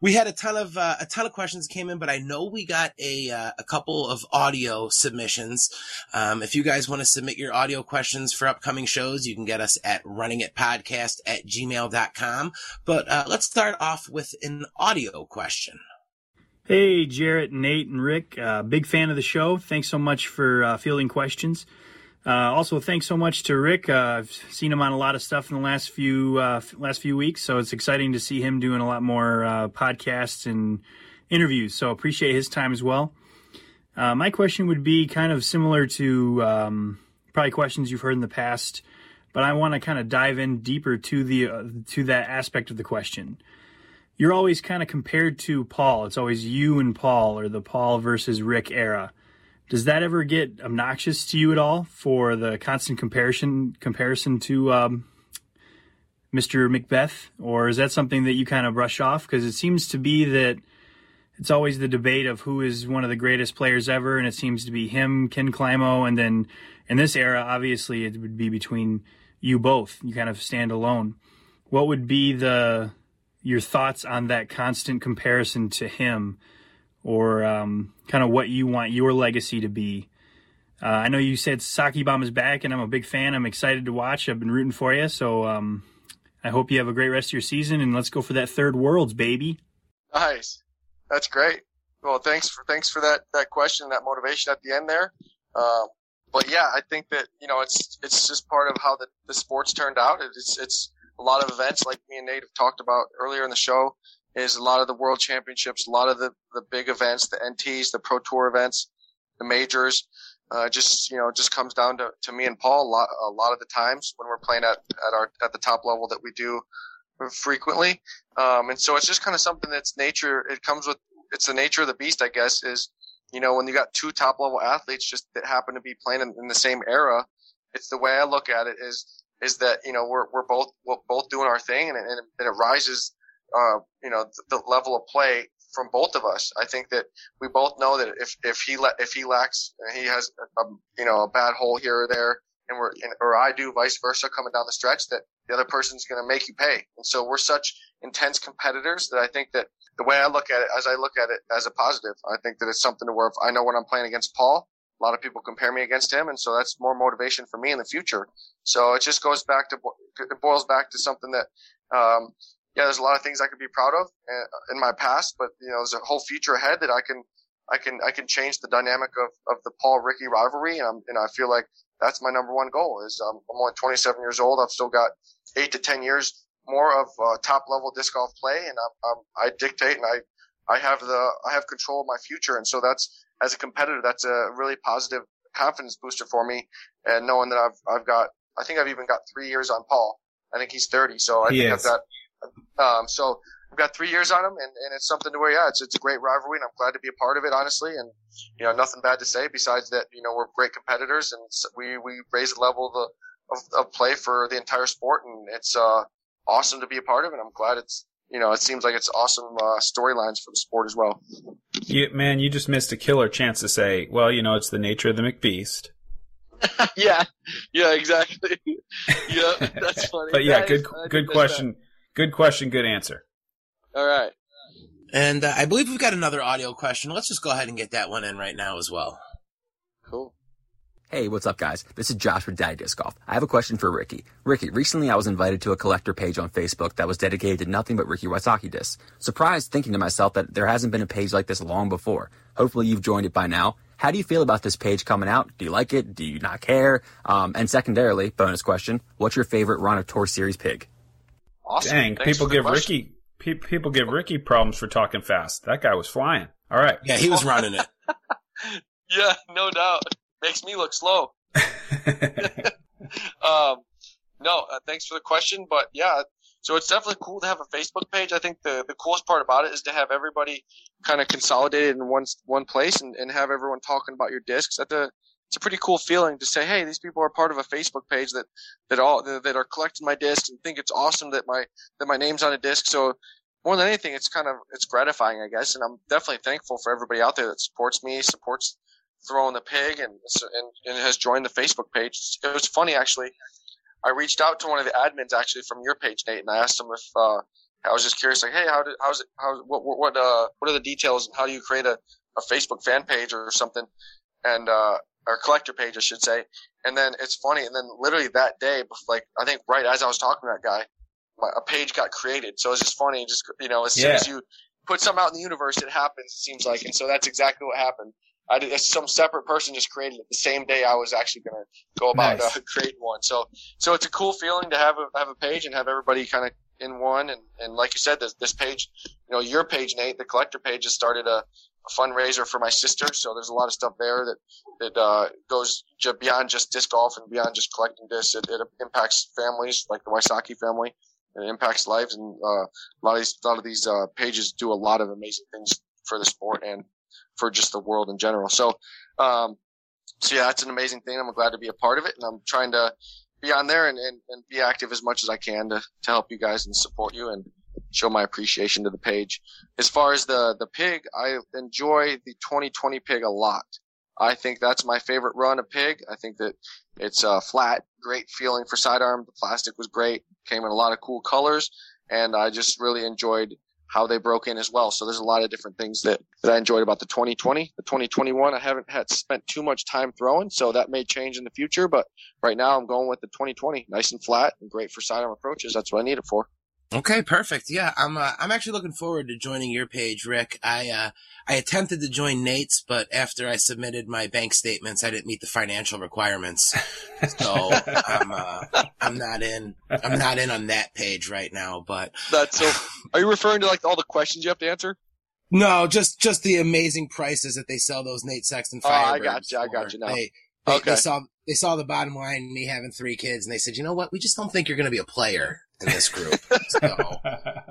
we had a ton of uh, a ton of questions came in, but I know we got a uh, a couple of audio submissions. Um, if you guys want to submit your audio questions for upcoming shows, you can get us at runningitpodcast at gmail.com. But uh, let's start off with an audio question. Hey, Jarrett, Nate, and Rick. Uh, big fan of the show. Thanks so much for uh, fielding questions. Uh, also, thanks so much to Rick. Uh, I've seen him on a lot of stuff in the last few uh, last few weeks, so it's exciting to see him doing a lot more uh, podcasts and interviews. So appreciate his time as well. Uh, my question would be kind of similar to um, probably questions you've heard in the past, but I want to kind of dive in deeper to the uh, to that aspect of the question you're always kind of compared to Paul. It's always you and Paul or the Paul versus Rick era. Does that ever get obnoxious to you at all for the constant comparison comparison to um, Mr. McBeth, or is that something that you kind of brush off? Because it seems to be that it's always the debate of who is one of the greatest players ever, and it seems to be him, Ken Climo, and then in this era, obviously, it would be between you both. You kind of stand alone. What would be the your thoughts on that constant comparison to him, or um, kind of what you want your legacy to be? Uh, I know you said Sockibomb is back, and I'm a big fan. I'm excited to watch. I've been rooting for you, so um, I hope you have a great rest of your season, and let's go for that third Worlds, baby. Nice. That's great. Well, thanks for thanks for that that question, that motivation at the end there. Um, but yeah, I think that you know it's it's just part of how the, the sports turned out. It's it's a lot of events like me and Nate have talked about earlier in the show. Is a lot of the world championships, a lot of the the big events, the NTs, the pro tour events, the majors. Uh, just you know, just comes down to, to me and Paul a lot a lot of the times when we're playing at at our at the top level that we do frequently. Um, and so it's just kind of something that's nature. It comes with, it's the nature of the beast, I guess, is, you know, when you got two top level athletes just that happen to be playing in, in the same era, it's the way I look at it is, is that, you know, we're, we're both, we're both doing our thing and, and it rises, uh, you know, the, the level of play from both of us. I think that we both know that if, if he let, if he lacks, he has a, a, you know, a bad hole here or there, and we're, or I do vice versa coming down the stretch that the other person's going to make you pay. And so we're such intense competitors that I think that the way I look at it, as I look at it as a positive, I think that it's something to where if I know when I'm playing against Paul, a lot of people compare me against him. And so that's more motivation for me in the future. So it just goes back to, it boils back to something that, um, yeah, there's a lot of things I could be proud of uh, in my past, but you know, there's a whole future ahead that I can, I can, I can change the dynamic of, of the Paul Ricky rivalry. And I'm, and I feel like that's my number one goal is, um, I'm only 27 years old. I've still got eight to 10 years more of uh, top level disc golf play, and I'm, I'm, I dictate and I I have the I have control of my future, and so that's as a competitor, that's a really positive confidence booster for me, and knowing that I've I've got I think I've even got three years on Paul. I think he's 30, so I He think is. I've got um so. I've got three years on him, and, and it's something to where, yeah, it's, it's a great rivalry, and I'm glad to be a part of it, honestly. And, you know, nothing bad to say besides that, you know, we're great competitors, and we, we raise the level of, the, of, of play for the entire sport, and it's, uh, awesome to be a part of, and I'm glad it's you know it seems like it's awesome uh, storylines for the sport as well. You, man, you just missed a killer chance to say, well, you know, it's the nature of the McBeast. <laughs> yeah, yeah, exactly. <laughs> yeah, that's <laughs> funny. But yeah, That good, is- good miss question. Good question. Good answer. All right, And uh, I believe we've got another audio question. Let's just go ahead and get that one in right now as well. cool. Hey, what's up, guys? This is Josh with Daddy Disc Golf. I have a question for Ricky. Ricky, recently I was invited to a collector page on Facebook that was dedicated to nothing but Ricky Wysocki discs. Surprised thinking to myself that there hasn't been a page like this long before. Hopefully you've joined it by now. How do you feel about this page coming out? Do you like it? Do you not care? Um, and secondarily, bonus question, what's your favorite Run of Tour Series pig? Awesome. Dang, Thanks people give question. Ricky pe- people give Ricky problems for talking fast. That guy was flying. All right. Yeah, he was running it. <laughs> Yeah, no doubt. Makes me look slow. <laughs> um, no, uh, thanks for the question, but yeah, so it's definitely cool to have a Facebook page. I think the, the coolest part about it is to have everybody kind of consolidated in one one place and, and have everyone talking about your discs. At the it's a pretty cool feeling to say, hey, these people are part of a Facebook page that that all that are collecting my discs and think it's awesome that my that my name's on a disc. So more than anything, it's kind of it's gratifying, I guess, and I'm definitely thankful for everybody out there that supports me, supports throwing the pig, and and, and has joined the Facebook page. It was funny actually. I reached out to one of the admins actually from your page, Nate, and I asked him if uh, I was just curious, like, hey, how did how's it how what what uh, what are the details? How do you create a, a Facebook fan page or something? And uh, or collector page, I should say. And then it's funny, and then literally that day, like I think right as I was talking to that guy, my, a page got created. So it's just funny, just you know, as soon as you put something out in the universe, it happens. It seems like, and so that's exactly what happened. I did, some separate person just created it the same day I was actually going to go about nice. uh, <laughs> creating one. So, so it's a cool feeling to have a have a page and have everybody kind of in one. And and like you said, this this page, you know, your page, Nate, the collector page, has started a, a fundraiser for my sister. So there's a lot of stuff there that that uh, goes beyond just disc golf and beyond just collecting discs. It, it impacts families like the Wysocki family. It impacts lives, and uh, a lot of these a lot of these uh, pages do a lot of amazing things for the sport and for just the world in general. So, um, so yeah, that's an amazing thing. I'm glad to be a part of it, and I'm trying to be on there and, and, and be active as much as I can to, to help you guys and support you and show my appreciation to the page. As far as the, the pig, I enjoy the 2020 pig a lot. I think that's my favorite run of pig. I think that it's a flat, great feeling for sidearm. The plastic was great, came in a lot of cool colors, and I just really enjoyed how they broke in as well. So there's a lot of different things that, that I enjoyed about the 2020. The 2021, I haven't had spent too much time throwing, so that may change in the future. But right now, I'm going with the 2020, nice and flat and great for sidearm approaches. That's what I need it for. Okay, perfect. Yeah, I'm. Uh, I'm actually looking forward to joining your page, Rick. I uh, I attempted to join Nate's, but after I submitted my bank statements, I didn't meet the financial requirements, so <laughs> I'm. Uh, I'm not in. I'm not in on that page right now. But that's so. Are you referring to like all the questions you have to answer? No, just just the amazing prices that they sell those Nate Sexton Firebirds. Oh, I got you. I got you now. They, they, okay. they saw they saw the bottom line, me having three kids, and they said, you know what? We just don't think you're going to be a player in this group. <laughs> so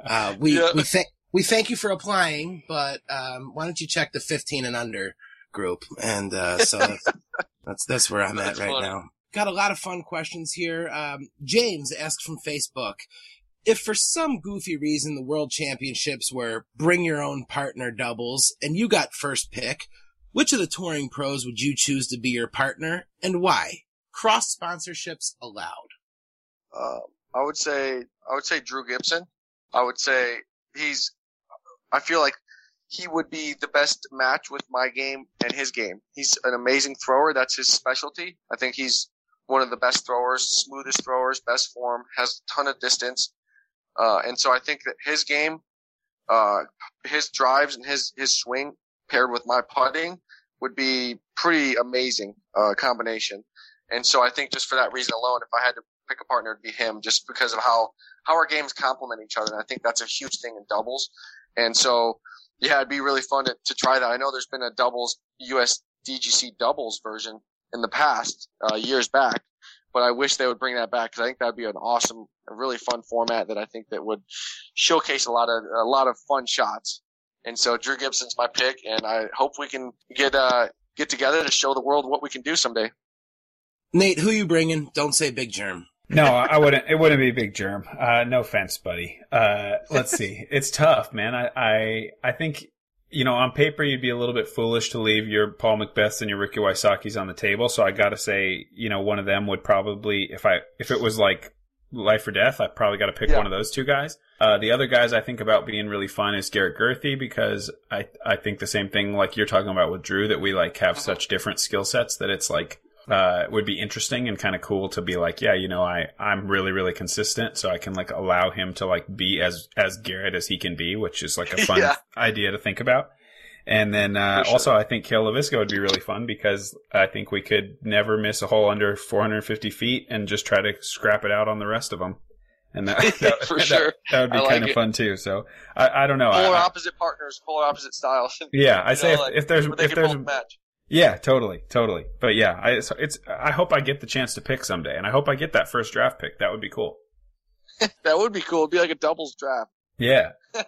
uh, we yeah. we thank we thank you for applying, but um, why don't you check the 15 and under group? And uh, so <laughs> that's, that's, that's where I'm that's at right funny. now. Got a lot of fun questions here. Um, James asked from Facebook. If for some goofy reason the world championships were bring your own partner doubles and you got first pick, which of the touring pros would you choose to be your partner and why? Cross sponsorships allowed. Um, I would say I would say Drew Gibson. I would say he's. I feel like he would be the best match with my game and his game. He's an amazing thrower. That's his specialty. I think he's one of the best throwers, smoothest throwers, best form, has a ton of distance. Uh, and so I think that his game, uh, his drives and his, his swing paired with my putting would be pretty amazing, uh, combination. And so I think just for that reason alone, if I had to pick a partner to be him just because of how, how our games complement each other. And I think that's a huge thing in doubles. And so, yeah, it'd be really fun to, to try that. I know there's been a doubles US DGC doubles version in the past, uh, years back, but I wish they would bring that back because I think that'd be an awesome, a really fun format that I think that would showcase a lot of, a lot of fun shots. And so Drew Gibson's my pick and I hope we can get, uh, get together to show the world what we can do someday. Nate, who you bringing? Don't say Big Jerm. No, I wouldn't. It wouldn't be a Big Jerm. Uh, no offense, buddy. Uh, let's see. <laughs> It's tough, man. I, I, I think, you know, on paper, you'd be a little bit foolish to leave your Paul McBeths and your Ricky Wysockis on the table. So I got to say, you know, one of them would probably, if I, if it was like life or death, I probably got to pick yeah. one of those two guys. Uh, the other guys I think about being really fun is Garrett Gurthie because I, I think the same thing like you're talking about with Drew that we like have uh-huh. such different skill sets that it's like, uh, would be interesting and kind of cool to be like, yeah, you know, I, I'm really, really consistent. So I can like allow him to like be as, as Garrett as he can be, which is like a <laughs> fun yeah. idea to think about. And then, uh, sure. also I think Cale Leiviska would be really fun because I think we could never miss a hole under 450 feet and just try to scrap it out on the rest of them. And that, <laughs> that for sure, that would be like kind of fun too. So I, I don't know. Polar I, opposite partners, polar opposite styles. <laughs> Yeah, I say know, if, like, if, there's if there's match Yeah, totally, totally. But yeah, I, it's, it's. I hope I get the chance to pick someday, and I hope I get that first draft pick. That would be cool. <laughs> that would be cool. It'd be like a doubles draft. Yeah. <laughs>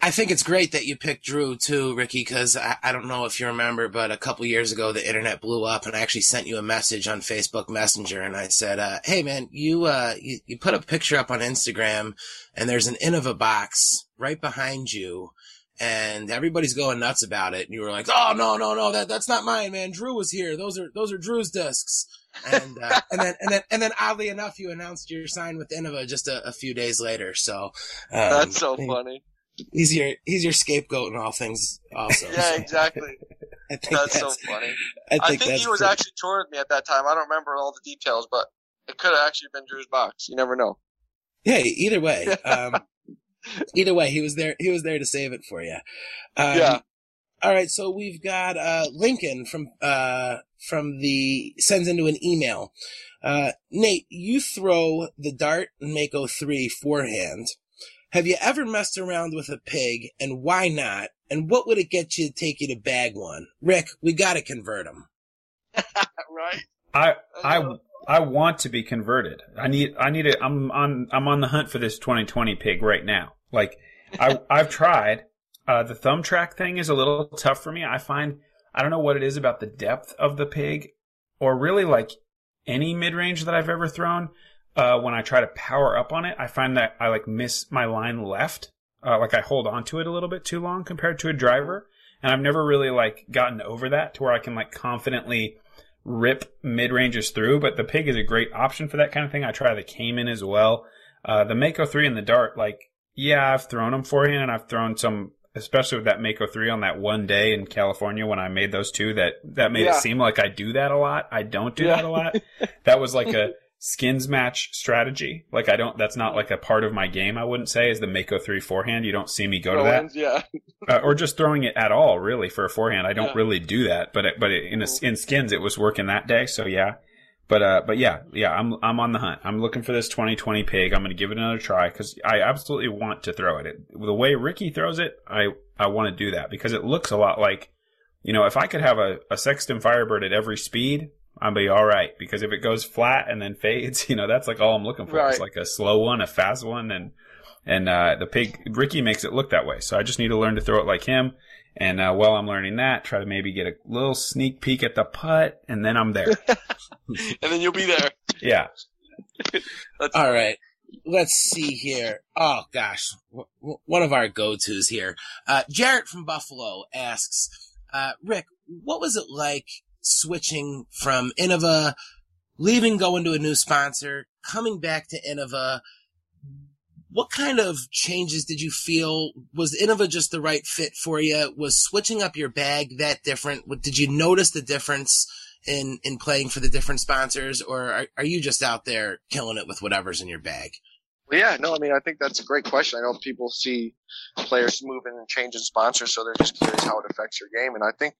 I think it's great that you picked Drew too, Ricky, because I, I don't know if you remember, but a couple years ago the internet blew up, and I actually sent you a message on Facebook Messenger, and I said, uh, "Hey man, you uh, you, you put a picture up on Instagram, and there's an Innova box right behind you." And everybody's going nuts about it. And you were like, "Oh no, no, no! That that's not mine, man. Drew was here. Those are those are Drew's discs." and uh, <laughs> and then and then and then oddly enough, you announced your sign with Innova just a, a few days later. So um, That's so funny. he's your he's your scapegoat in all things. Also, <laughs> Yeah, exactly. <laughs> I think That's that's, so funny. I I think, think he was pretty- actually touring with me at that time. I don't remember all the details, but it could have actually been Drew's box. You never know. Hey, either way, um, either way, he was there. He was there to save it for you. Um, Yeah. All right, so we've got uh, Lincoln from uh, from the sends into an email. Uh, Nate, you throw the dart and Mako three forehand. Have you ever messed around with a pig, and why not? And what would it get you to take you to bag one? Rick, we got to convert him. <laughs> right? I I I want to be converted. I need I need it. I'm on I'm on the hunt for this 2020 pig right now. Like I I've tried. Uh, the thumb track thing is a little tough for me. I find I don't know what it is about the depth of the pig, or really like any mid range that I've ever thrown. Uh, when I try to power up on it, I find that I like miss my line left. Uh, like I hold on to it a little bit too long compared to a driver, and I've never really like gotten over that to where I can like confidently rip mid ranges through, but the pig is a great option for that kind of thing. I try the Caiman as well. Uh, the Mako 3 and the Dart, like, yeah, I've thrown them forehand and I've thrown some, especially with that Mako 3 on that one day in California when I made those two, that, that made Yeah. it seem like I do that a lot. I don't do Yeah. that a lot. <laughs> that was like a skins match strategy. Like I don't, that's not like a part of my game, I wouldn't say, is the Mako 3 forehand. You don't see me go to that Throw-ins, Yeah. uh, or just throwing it at all, really, for a forehand. I don't Yeah. really do that, but it, but it, in a, in skins, it was working that day. So yeah, but uh, but yeah, yeah, I'm I'm on the hunt. I'm looking for this 2020 pig. I'm going to give it another try because I absolutely want to throw it. it. The way Ricky throws it, I I want to do that because it looks a lot like, you know, if I could have a, a Sexton Firebird at every speed. I'll be all right because if it goes flat and then fades, <laughs> you know that's like all I'm looking for. It's like a slow one, a fast one, and and uh, the pig Ricky makes it look that way. So I just need to learn to throw it like him. And uh, while I'm learning that, try to maybe get a little sneak peek at the putt, and then I'm there. <laughs> And then you'll be there. yeah, <laughs> All right. Let's see here. Oh gosh, w- w- one of our go-tos here. Uh, Jarrett from Buffalo asks, uh, Rick, what was it like switching from Innova, leaving, going to a new sponsor, coming back to Innova? What kind of changes did you feel? Was Innova just the right fit for you? Was switching up your bag that different? Did you notice the difference in, in playing for the different sponsors or are, are you just out there killing it with whatever's in your bag? Well, yeah, no, I mean, I think that's a great question. I know people see players moving and changing sponsors, so they're just curious how it affects your game, and I think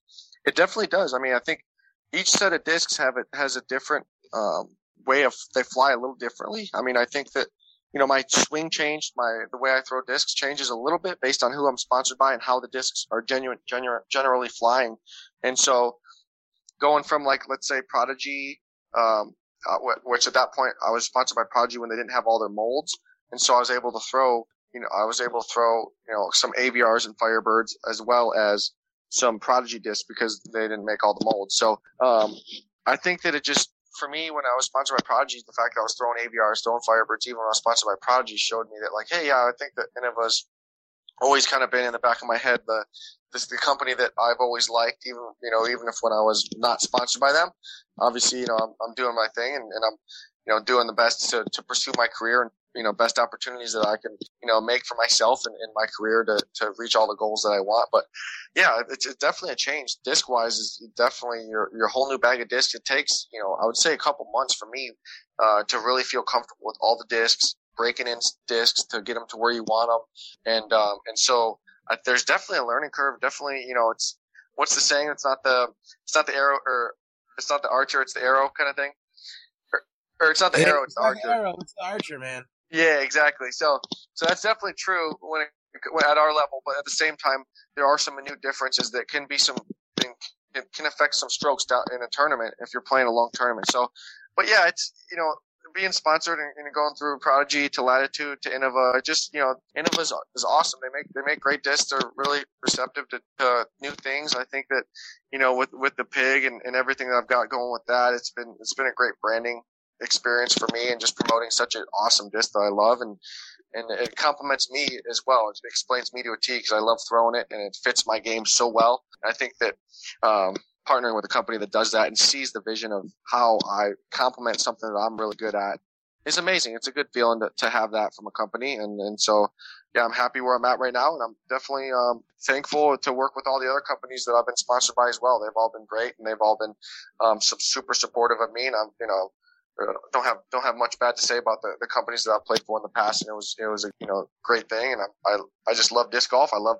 it definitely does. I mean, I think each set of discs have it has a different um, way of they fly a little differently. I mean, I think that you know my swing changed, my the way I throw discs changes a little bit based on who I'm sponsored by and how the discs are genuine, genu- generally flying, and so going from like let's say Prodigy. Um, uh, which at that point I was sponsored by Prodigy when they didn't have all their molds, and so I was able to throw, you know, I was able to throw, you know, some Aviars and Firebirds as well as some Prodigy discs because they didn't make all the molds. So um, I think that it just for me when I was sponsored by Prodigy, the fact that I was throwing Aviars, throwing Firebirds, even when I was sponsored by Prodigy, showed me that like, hey, yeah, I think that Innova's always kind of been in the back of my head the this the company that I've always liked, even you know, even if when I was not sponsored by them. Obviously, you know, I'm, I'm doing my thing and, and I'm you know doing the best to, to pursue my career and you know best opportunities that I can you know make for myself and in my career to to reach all the goals that I want. But yeah, it's, it's definitely a change. Disc wise is definitely your your whole new bag of discs. It takes you know I would say a couple months for me uh, to really feel comfortable with all the discs, breaking in discs to get them to where you want them, and um, and so uh, there's definitely a learning curve. Definitely, you know, it's what's the saying? It's not the it's not the arrow or it's not the archer. It's the arrow kind of thing. Or, or it's not the arrow. It's the archer. arrow, it's the archer, man. Yeah, exactly. So, so that's definitely true when, it, when at our level, but at the same time, there are some minute differences that can be some it can affect some strokes down in a tournament if you're playing a long tournament. So, but yeah, it's you know being sponsored and, and going through Prodigy to Latitude to Innova, just you know, Innova is, is awesome. They make they make great discs. They're really receptive to, to new things. I think that you know with with the pig and, and everything that I've got going with that, it's been it's been a great branding experience for me and just promoting such an awesome disc that I love and and it complements me as well. It explains me to a T because I love throwing it and it fits my game so well. I think that um, partnering with a company that does that and sees the vision of how I complement something that I'm really good at is amazing. It's a good feeling to, to have that from a company. And, and so, yeah, I'm happy where I'm at right now. And I'm definitely, um, thankful to work with all the other companies that I've been sponsored by as well. They've all been great and they've all been, um, super supportive of me. And I'm, you know, uh, don't have don't have much bad to say about the, the companies that I've played for in the past, and it was it was a you know great thing, and I I, I just love disc golf. I love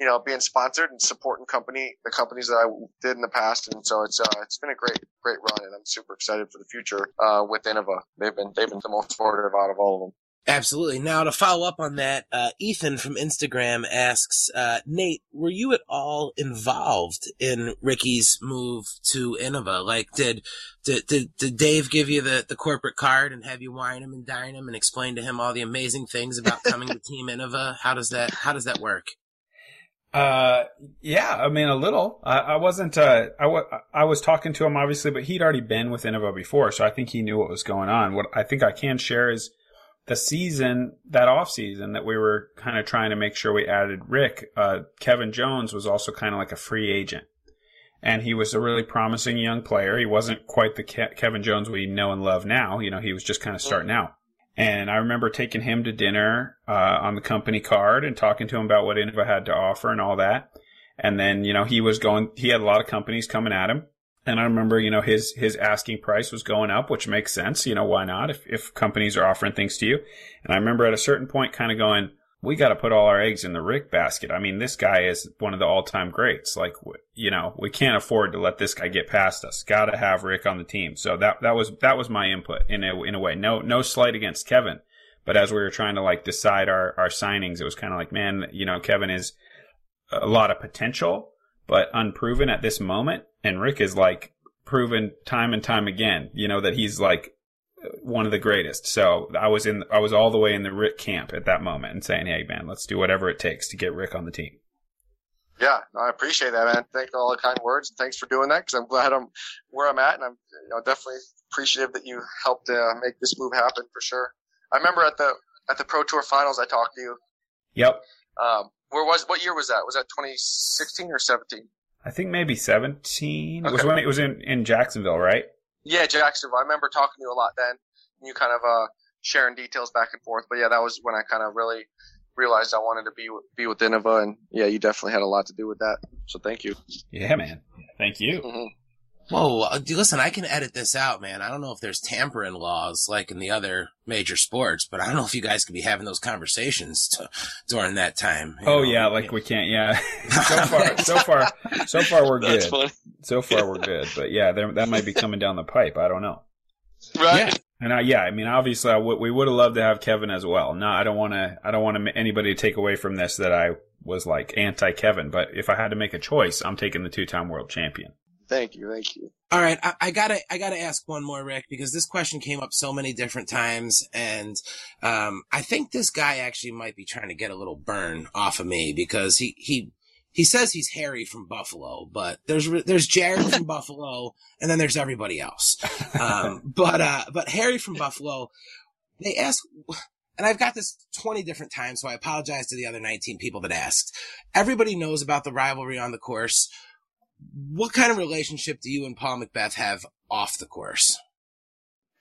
you know, being sponsored and supporting company, the companies that I did in the past. And so it's, uh, it's been a great, great run and I'm super excited for the future, uh, with Innova. They've been, they've been the most supportive out of all of them. Absolutely. Now to follow up on that, uh, Ethan from Instagram asks, uh, Nate, were you at all involved in Ricky's move to Innova? Like, did, did, did, did Dave give you the, the corporate card and have you wine him and dine him and explain to him all the amazing things about coming to Team Innova? How does that, how does that work? Uh, yeah, I mean, a little. I, I wasn't, uh, I, w- I was talking to him obviously, but he'd already been with Innova before, so I think he knew what was going on. What I think I can share is the season, that off season that we were kind of trying to make sure we added Rick, uh, Kevin Jones was also kind of like a free agent. And he was a really promising young player. He wasn't quite the Ke- Kevin Jones we know and love now. You know, he was just kind of starting out. And I remember taking him to dinner uh, on the company card and talking to him about what Innova had to offer and all that. And then, you know, he was going, he had a lot of companies coming at him. And I remember, you know, his, his asking price was going up, which makes sense. You know, why not if, if companies are offering things to you? And I remember at a certain point kind of going, we got to put all our eggs in the Rick basket. I mean, this guy is one of the all time greats. Like, you know, we can't afford to let this guy get past us. Got to have Rick on the team. So that, that was, that was my input in a, in a way. No, no slight against Kevin. But as we were trying to like decide our, our signings, it was kind of like, man, you know, Kevin is a lot of potential, but unproven at this moment. And Rick is like proven time and time again, you know, that he's like one of the greatest. So I was in, I was all the way in the Rick camp at that moment and saying, "Hey, man, let's do whatever it takes to get Rick on the team." Yeah, I appreciate that, man. Thank you for all the kind words. And thanks for doing that because I'm glad I'm where I'm at, and I'm you know, definitely appreciative that you helped uh, make this move happen for sure. I remember at the at the Pro Tour Finals, I talked to you. Yep. Um, where was what year was that? Was that 2016 or 17? I think maybe 17. Okay. It was when it was in in Jacksonville, right? Yeah, Jacksonville. I remember talking to you a lot then. You kind of uh, sharing details back and forth. But yeah, that was when I kind of really realized I wanted to be be with Innova, and yeah, you definitely had a lot to do with that. So thank you. Yeah, man. Thank you. Mm-hmm. Whoa, uh, listen, I can edit this out, man. I don't know if there's tampering laws like in the other major sports, but I don't know if you guys could be having those conversations to, during that time. Oh know? yeah, like we can't. Yeah, <laughs> so far, so far, so far we're good. So far we're good, but yeah, there, that might be coming down the pipe. I don't know. Right. Yeah. And I, yeah, I mean, obviously, I w- we would have loved to have Kevin as well. No, I don't want to. I don't want anybody to take away from this that I was like anti Kevin. But if I had to make a choice, I'm taking the two time world champion. Thank you, thank you. All right, I, I, gotta, I gotta ask one more, Rick, because this question came up so many different times, and um, I think this guy actually might be trying to get a little burn off of me because he he he says he's Harry from Buffalo, but there's there's Jared from <laughs> Buffalo, and then there's everybody else. Um, but uh, but Harry from Buffalo, they ask. And I've got this 20 different times, so I apologize to the other 19 people that asked. Everybody knows about the rivalry on the course what kind of relationship do you and Paul McBeth have off the course?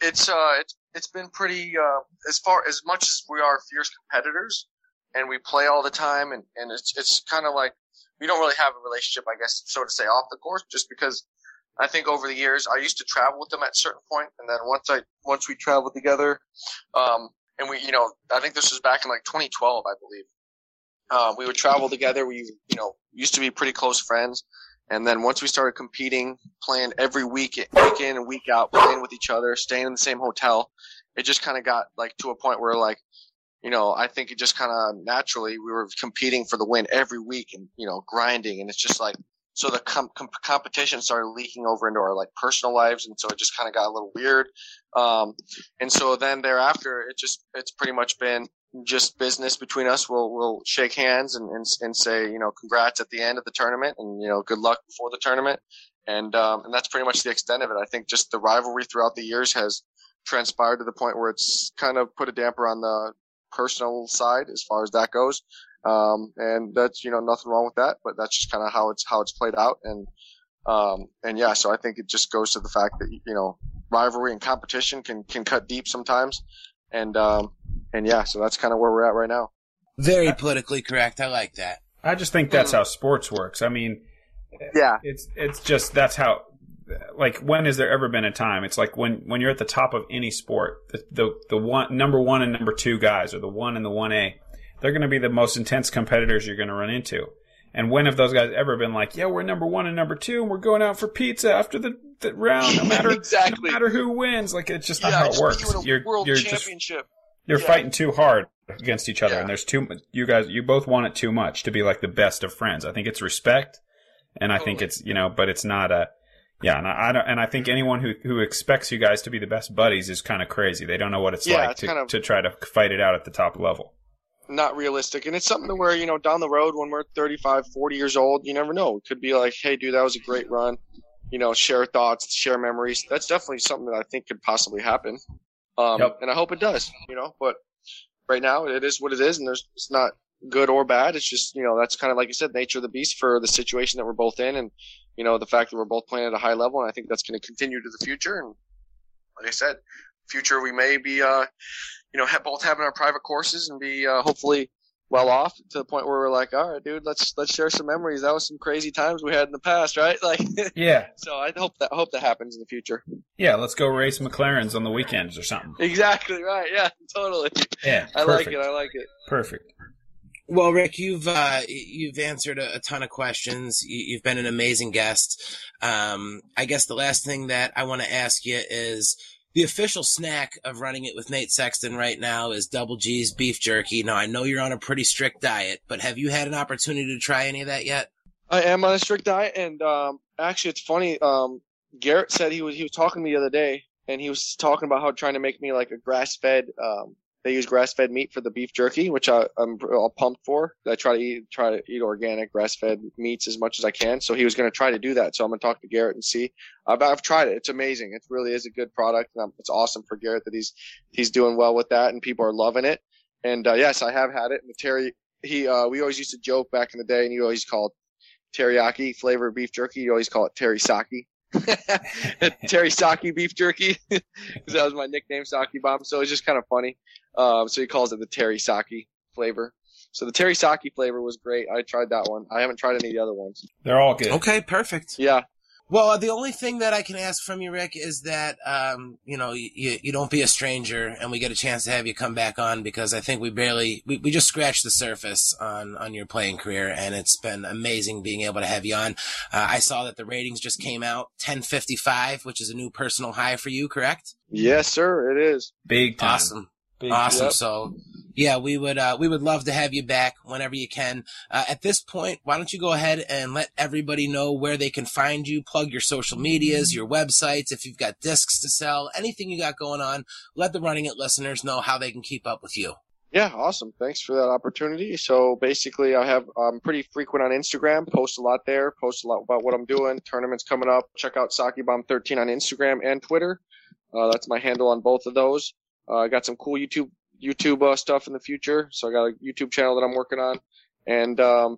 It's uh, it's it's been pretty uh, as far as much as we are fierce competitors, and we play all the time, and and it's it's kind of like we don't really have a relationship, I guess, so to say, off the course, just because I think over the years I used to travel with them at a certain point, and then once I once we traveled together, um, and we you know I think this was back in like 2012, I believe. Uh, we would travel together. We you know used to be pretty close friends and then once we started competing, playing every week, week in and week out, playing with each other, staying in the same hotel, it just kind of got like to a point where like, you know, I think it just kind of naturally we were competing for the win every week and, you know, grinding. And it's just like, so the com- com- competition started leaking over into our like personal lives, and so it just kind of got a little weird. Um, and so then thereafter, it just it's pretty much been just business between us. We'll we'll shake hands and, and and say you know congrats at the end of the tournament, and you know good luck before the tournament, and um, and that's pretty much the extent of it. I think just the rivalry throughout the years has transpired to the point where it's kind of put a damper on the personal side as far as that goes. Um, and that's, you know, nothing wrong with that, but that's just kind of how it's, how it's played out. And, um, and yeah, so I think it just goes to the fact that, you know, rivalry and competition can, can cut deep sometimes. And, um, and yeah, so that's kind of where we're at right now. Very politically correct. I like that. I just think that's how sports works. I mean, Yeah. it's it's just that's how like when has there ever been a time it's like when when you're at the top of any sport the the, the one number one and number two guys or the one and the one a they're going to be the most intense competitors you're going to run into and when have those guys ever been like yeah we're number one and number two and we're going out for pizza after the, the round no matter <laughs> Exactly. no matter who wins like it's just not yeah, how it just works beat you in a you're world you're just championship. you're Yeah. fighting too hard against each other, Yeah. and there's too. You guys, you both want it too much to be like the best of friends. I think it's respect, and I think it's you know, but it's not a. Yeah, and I, I don't, and I think anyone who who expects you guys to be the best buddies is kind of crazy. They don't know what it's like it's to kind of- to try to fight it out at the top level. Not realistic. And it's something to where, you know, down the road when we're 35, 40 years old, you never know. It could be like, hey, dude, that was a great run. You know, share thoughts, share memories. That's definitely something that I think could possibly happen. Um, Yep. and I hope it does, you know, but right now it is what it is and there's, it's not good or bad. It's just, you know, that's kind of like you said, nature of the beast for the situation that we're both in. And, you know, the fact that we're both playing at a high level. And I think that's going to continue to the future. And like I said, future, we may be, uh, you know, ha- both having our private courses and be, uh, hopefully, well off to the point where we're like, all right, dude, let's let's share some memories. That was some crazy times we had in the past, right? <laughs> Like, Yeah, <laughs> so I hope that hope that happens in the future. yeah. Let's go race McLarens on the weekends or something. Exactly right. Yeah, <laughs> totally. Yeah, I like it. I like it. Perfect. Well, Rick, you've uh, you've answered a, a ton of questions. You, you've been an amazing guest. Um, I guess the last thing that I want to ask you is the official snack of running it with Nate Sexton right now is Double G's beef jerky. Now, I know you're on a pretty strict diet, but have you had an opportunity to try any of that yet? I am on a strict diet, and um, actually, it's funny. Um, Garrett said he was he was talking to me the other day, and he was talking about how trying to make me like a grass fed. Um, they use grass fed meat for the beef jerky, which I, I'm all pumped for. I try to eat try to eat organic grass fed meats as much as I can. So he was going to try to do that. So I'm going to talk to Garrett and see. I've, I've tried it. It's amazing. It really is a good product, and I'm, it's awesome for Garrett that he's he's doing well with that, and people are loving it. And uh, yes, I have had it. And Terry, he uh, we always used to joke back in the day, and he always called teriyaki flavor beef jerky. You always call it teriyaki. <laughs> teriyaki beef jerky <laughs> because that was my nickname, Sockibomb. So it's just kind of funny. Um, so he calls it the Terry Saki flavor. So the Terry Saki flavor was great. I tried that one. I haven't tried any of the other ones. They're all good. Okay, perfect. Yeah, Well, uh, the only thing that I can ask from you, Rick, is that um, you know you, you don't be a stranger, and we get a chance to have you come back on because I think we barely we, we just scratched the surface on on your playing career, and it's been amazing being able to have you on. Uh, I saw that the ratings just came out, ten fifty five, which is a new personal high for you, correct? yes, sir. It is. Big time. Awesome. Big Awesome. Yep. So, yeah, we would uh, we would love to have you back whenever you can. Uh, at this point, why don't you go ahead and let everybody know where they can find you? Plug your social medias, your websites, if you've got discs to sell, anything you got going on. Let the Running It listeners know how they can keep up with you. Yeah, awesome. Thanks for that opportunity. So basically, I have I'm pretty frequent on Instagram. Post a lot there. Post a lot about what I'm doing. Tournaments coming up. Check out Sockibomb13 on Instagram and Twitter. Uh, that's my handle on both of those. Uh, I got some cool YouTube YouTube uh, stuff in the future. So I got a YouTube channel that I'm working on, and um,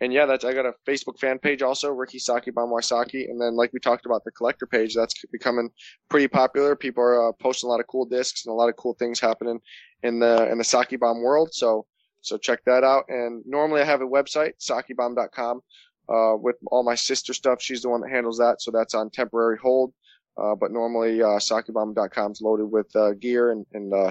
and yeah, that's I got a Facebook fan page also, Ricky Saki Bomb Wysocki, and then like we talked about the collector page, that's becoming pretty popular. People are uh, posting a lot of cool discs and a lot of cool things happening in the in the Sockibomb world. So so check that out. And normally I have a website, sockibomb.com, uh, with all my sister stuff. She's the one that handles that, so that's on temporary hold. Uh, but normally, uh, sockibomb.com is loaded with, uh, gear and, and, uh,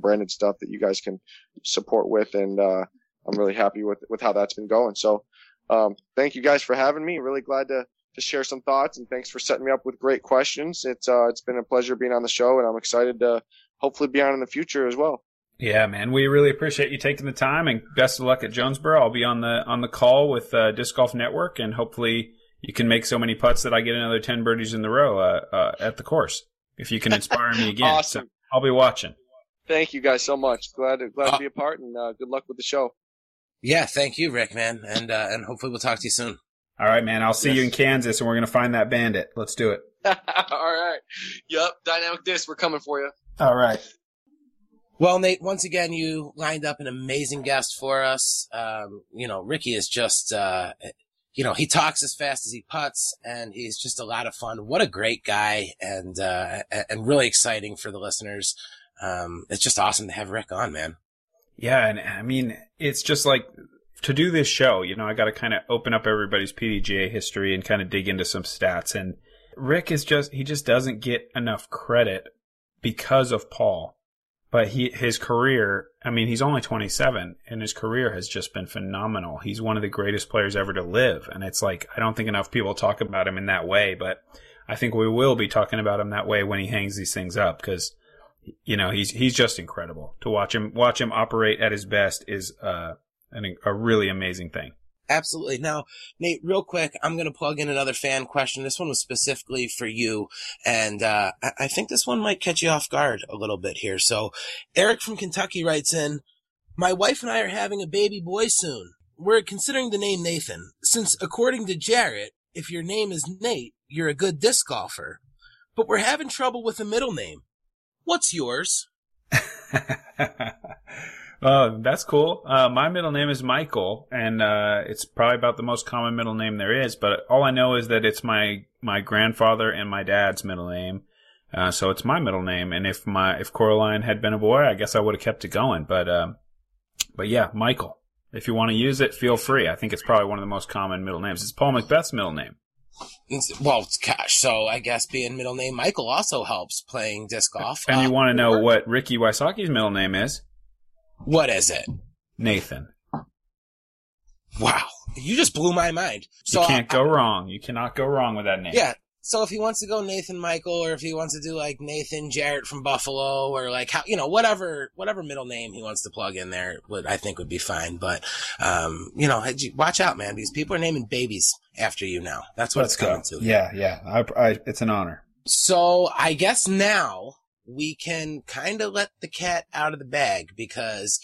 branded stuff that you guys can support with. And, uh, I'm really happy with, with how that's been going. So, um, thank you guys for having me. Really glad to, to share some thoughts and thanks for setting me up with great questions. It's, uh, it's been a pleasure being on the show and I'm excited to hopefully be on in the future as well. Yeah, man, we really appreciate you taking the time, and best of luck at Jonesboro. I'll be on the on the call with uh, Disc Golf Network, and hopefully you can make so many putts that I get another 10 birdies in the row uh, uh, at the course. If you can inspire me <laughs> again. Awesome. So I'll be watching. Thank you guys so much. Glad to, glad Uh, to be a part, and uh, good luck with the show. Yeah, thank you, Rick, man, and uh, and hopefully we'll talk to you soon. All right, man. I'll see you in Kansas and we're going to find that bandit. Let's do it. <laughs> All right. Yep. Dynamic disc. We're coming for you. All right. Well, Nate, once again, you lined up an amazing guest for us. Um, you know, Ricky is just, uh, you know, he talks as fast as he puts and he's just a lot of fun. What a great guy and, uh, and really exciting for the listeners. Um, it's just awesome to have Rick on, man. Yeah, and I mean, it's just like to do this show, you know, I got to kind of open up everybody's PDGA history and kind of dig into some stats. And Rick is just, he just doesn't get enough credit because of Paul. But he, his career, I mean, he's only 27 and his career has just been phenomenal. He's one of the greatest players ever to live. And it's like, I don't think enough people talk about him in that way, but I think we will be talking about him that way when he hangs these things up because you know he's he's just incredible to watch him watch him operate at his best is uh an, a really amazing thing Absolutely. Now, Nate, real quick, I'm going to plug in another fan question. This one was specifically for you. And, uh, I, think this one might catch you off guard a little bit here. So Eric from Kentucky writes in, my wife and I are having a baby boy soon. We're considering the name Nathan, since according to Jarrett, if your name is Nate, you're a good disc golfer. But we're having trouble with a middle name. What's yours? <laughs> oh that's cool. Uh my middle name is michael and uh it's probably about the most common middle name there is but all i know is that it's my my grandfather and my dad's middle name. Uh so it's my middle name and if my if coraline had been a boy i guess i would have kept it going but um but yeah michael. If you want to use it feel free. I think it's probably one of the most common middle names. It's paul mcbeth's middle name. It's- Well, gosh, so I guess being middle name Michael also helps playing disc golf. and you Uh, want to know what ricky wysocki's middle name is what is it? nathan Wow, you just blew my mind. So you can't I- go wrong. You cannot go wrong with that name. Yeah. So if he wants to go Nathan Michael, or if he wants to do like Nathan Jarrett from Buffalo, or like how you know whatever whatever middle name he wants to plug in there, would I think would be fine. But um, you know, watch out, man. These people are naming babies after you now. That's what Let's it's go. coming to. Yeah, yeah. I, I, it's an honor. So I guess now we can kind of let the cat out of the bag because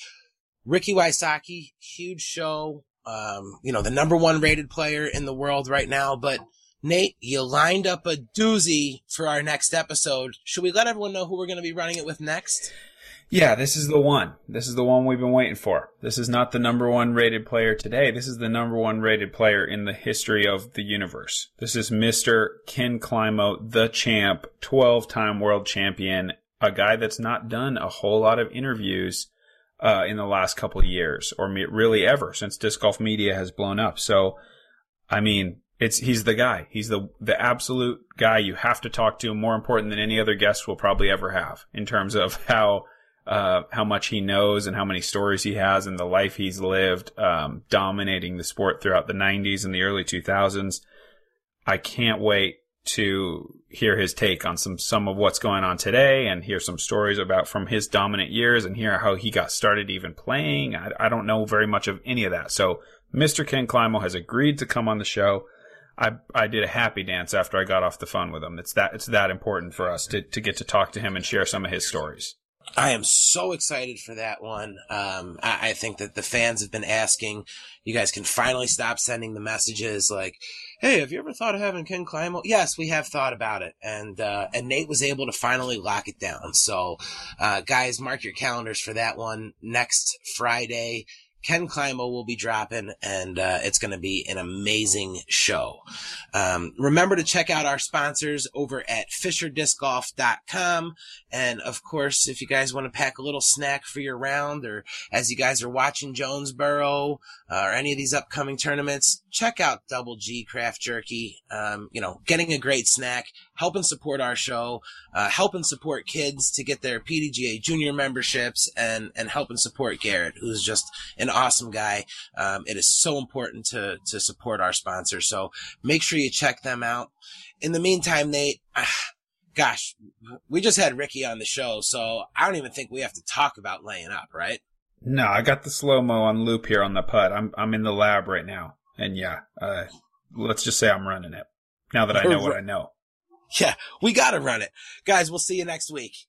Ricky Wysocki, huge show, um, you know, the number one rated player in the world right now. But Nate, you lined up a doozy for our next episode. Should we let everyone know who we're going to be running it with next? Yeah, this is the one. This is the one we've been waiting for. This is not the number one rated player today. This is the number one rated player in the history of the universe. This is Mr. Ken Climo, the champ, 12 time world champion, a guy that's not done a whole lot of interviews uh, in the last couple years, or really ever since disc golf media has blown up. So, I mean, it's he's the guy. He's the the absolute guy you have to talk to. More important than any other guest we'll probably ever have in terms of how uh, how much he knows and how many stories he has and the life he's lived, um, dominating the sport throughout the 90s and the early 2000s. I can't wait to hear his take on some some of what's going on today and hear some stories about from his dominant years and hear how he got started even playing. I, I don't know very much of any of that. So Mr. Ken Climo has agreed to come on the show. I I did a happy dance after I got off the phone with him. It's that it's that important for us to to get to talk to him and share some of his stories. I am so excited for that one. Um, I, I think that the fans have been asking. You guys can finally stop sending the messages like, "Hey, have you ever thought of having Ken Climo?" Yes, we have thought about it, and uh, and Nate was able to finally lock it down. So, uh, guys, mark your calendars for that one next Friday. Ken Climo will be dropping, and uh, it's going to be an amazing show. Um, remember to check out our sponsors over at FisherDiscGolf.com. And of course, if you guys want to pack a little snack for your round, or as you guys are watching Jonesboro uh, or any of these upcoming tournaments, check out Double G Craft Jerky. Um, you know, getting a great snack, helping support our show, uh, helping support kids to get their PDGA junior memberships, and and helping support Garrett, who's just an awesome guy. Um, it is so important to to support our sponsors. So make sure you check them out. In the meantime, Nate. ah, Gosh, we just had Ricky on the show, so I don't even think we have to talk about laying up, right? No, I got the slow mo on loop here on the putt. I'm I'm in the lab right now, and yeah, uh, let's just say I'm running it now that I know what I know. Yeah, we got to run it. Guys, we'll see you next week.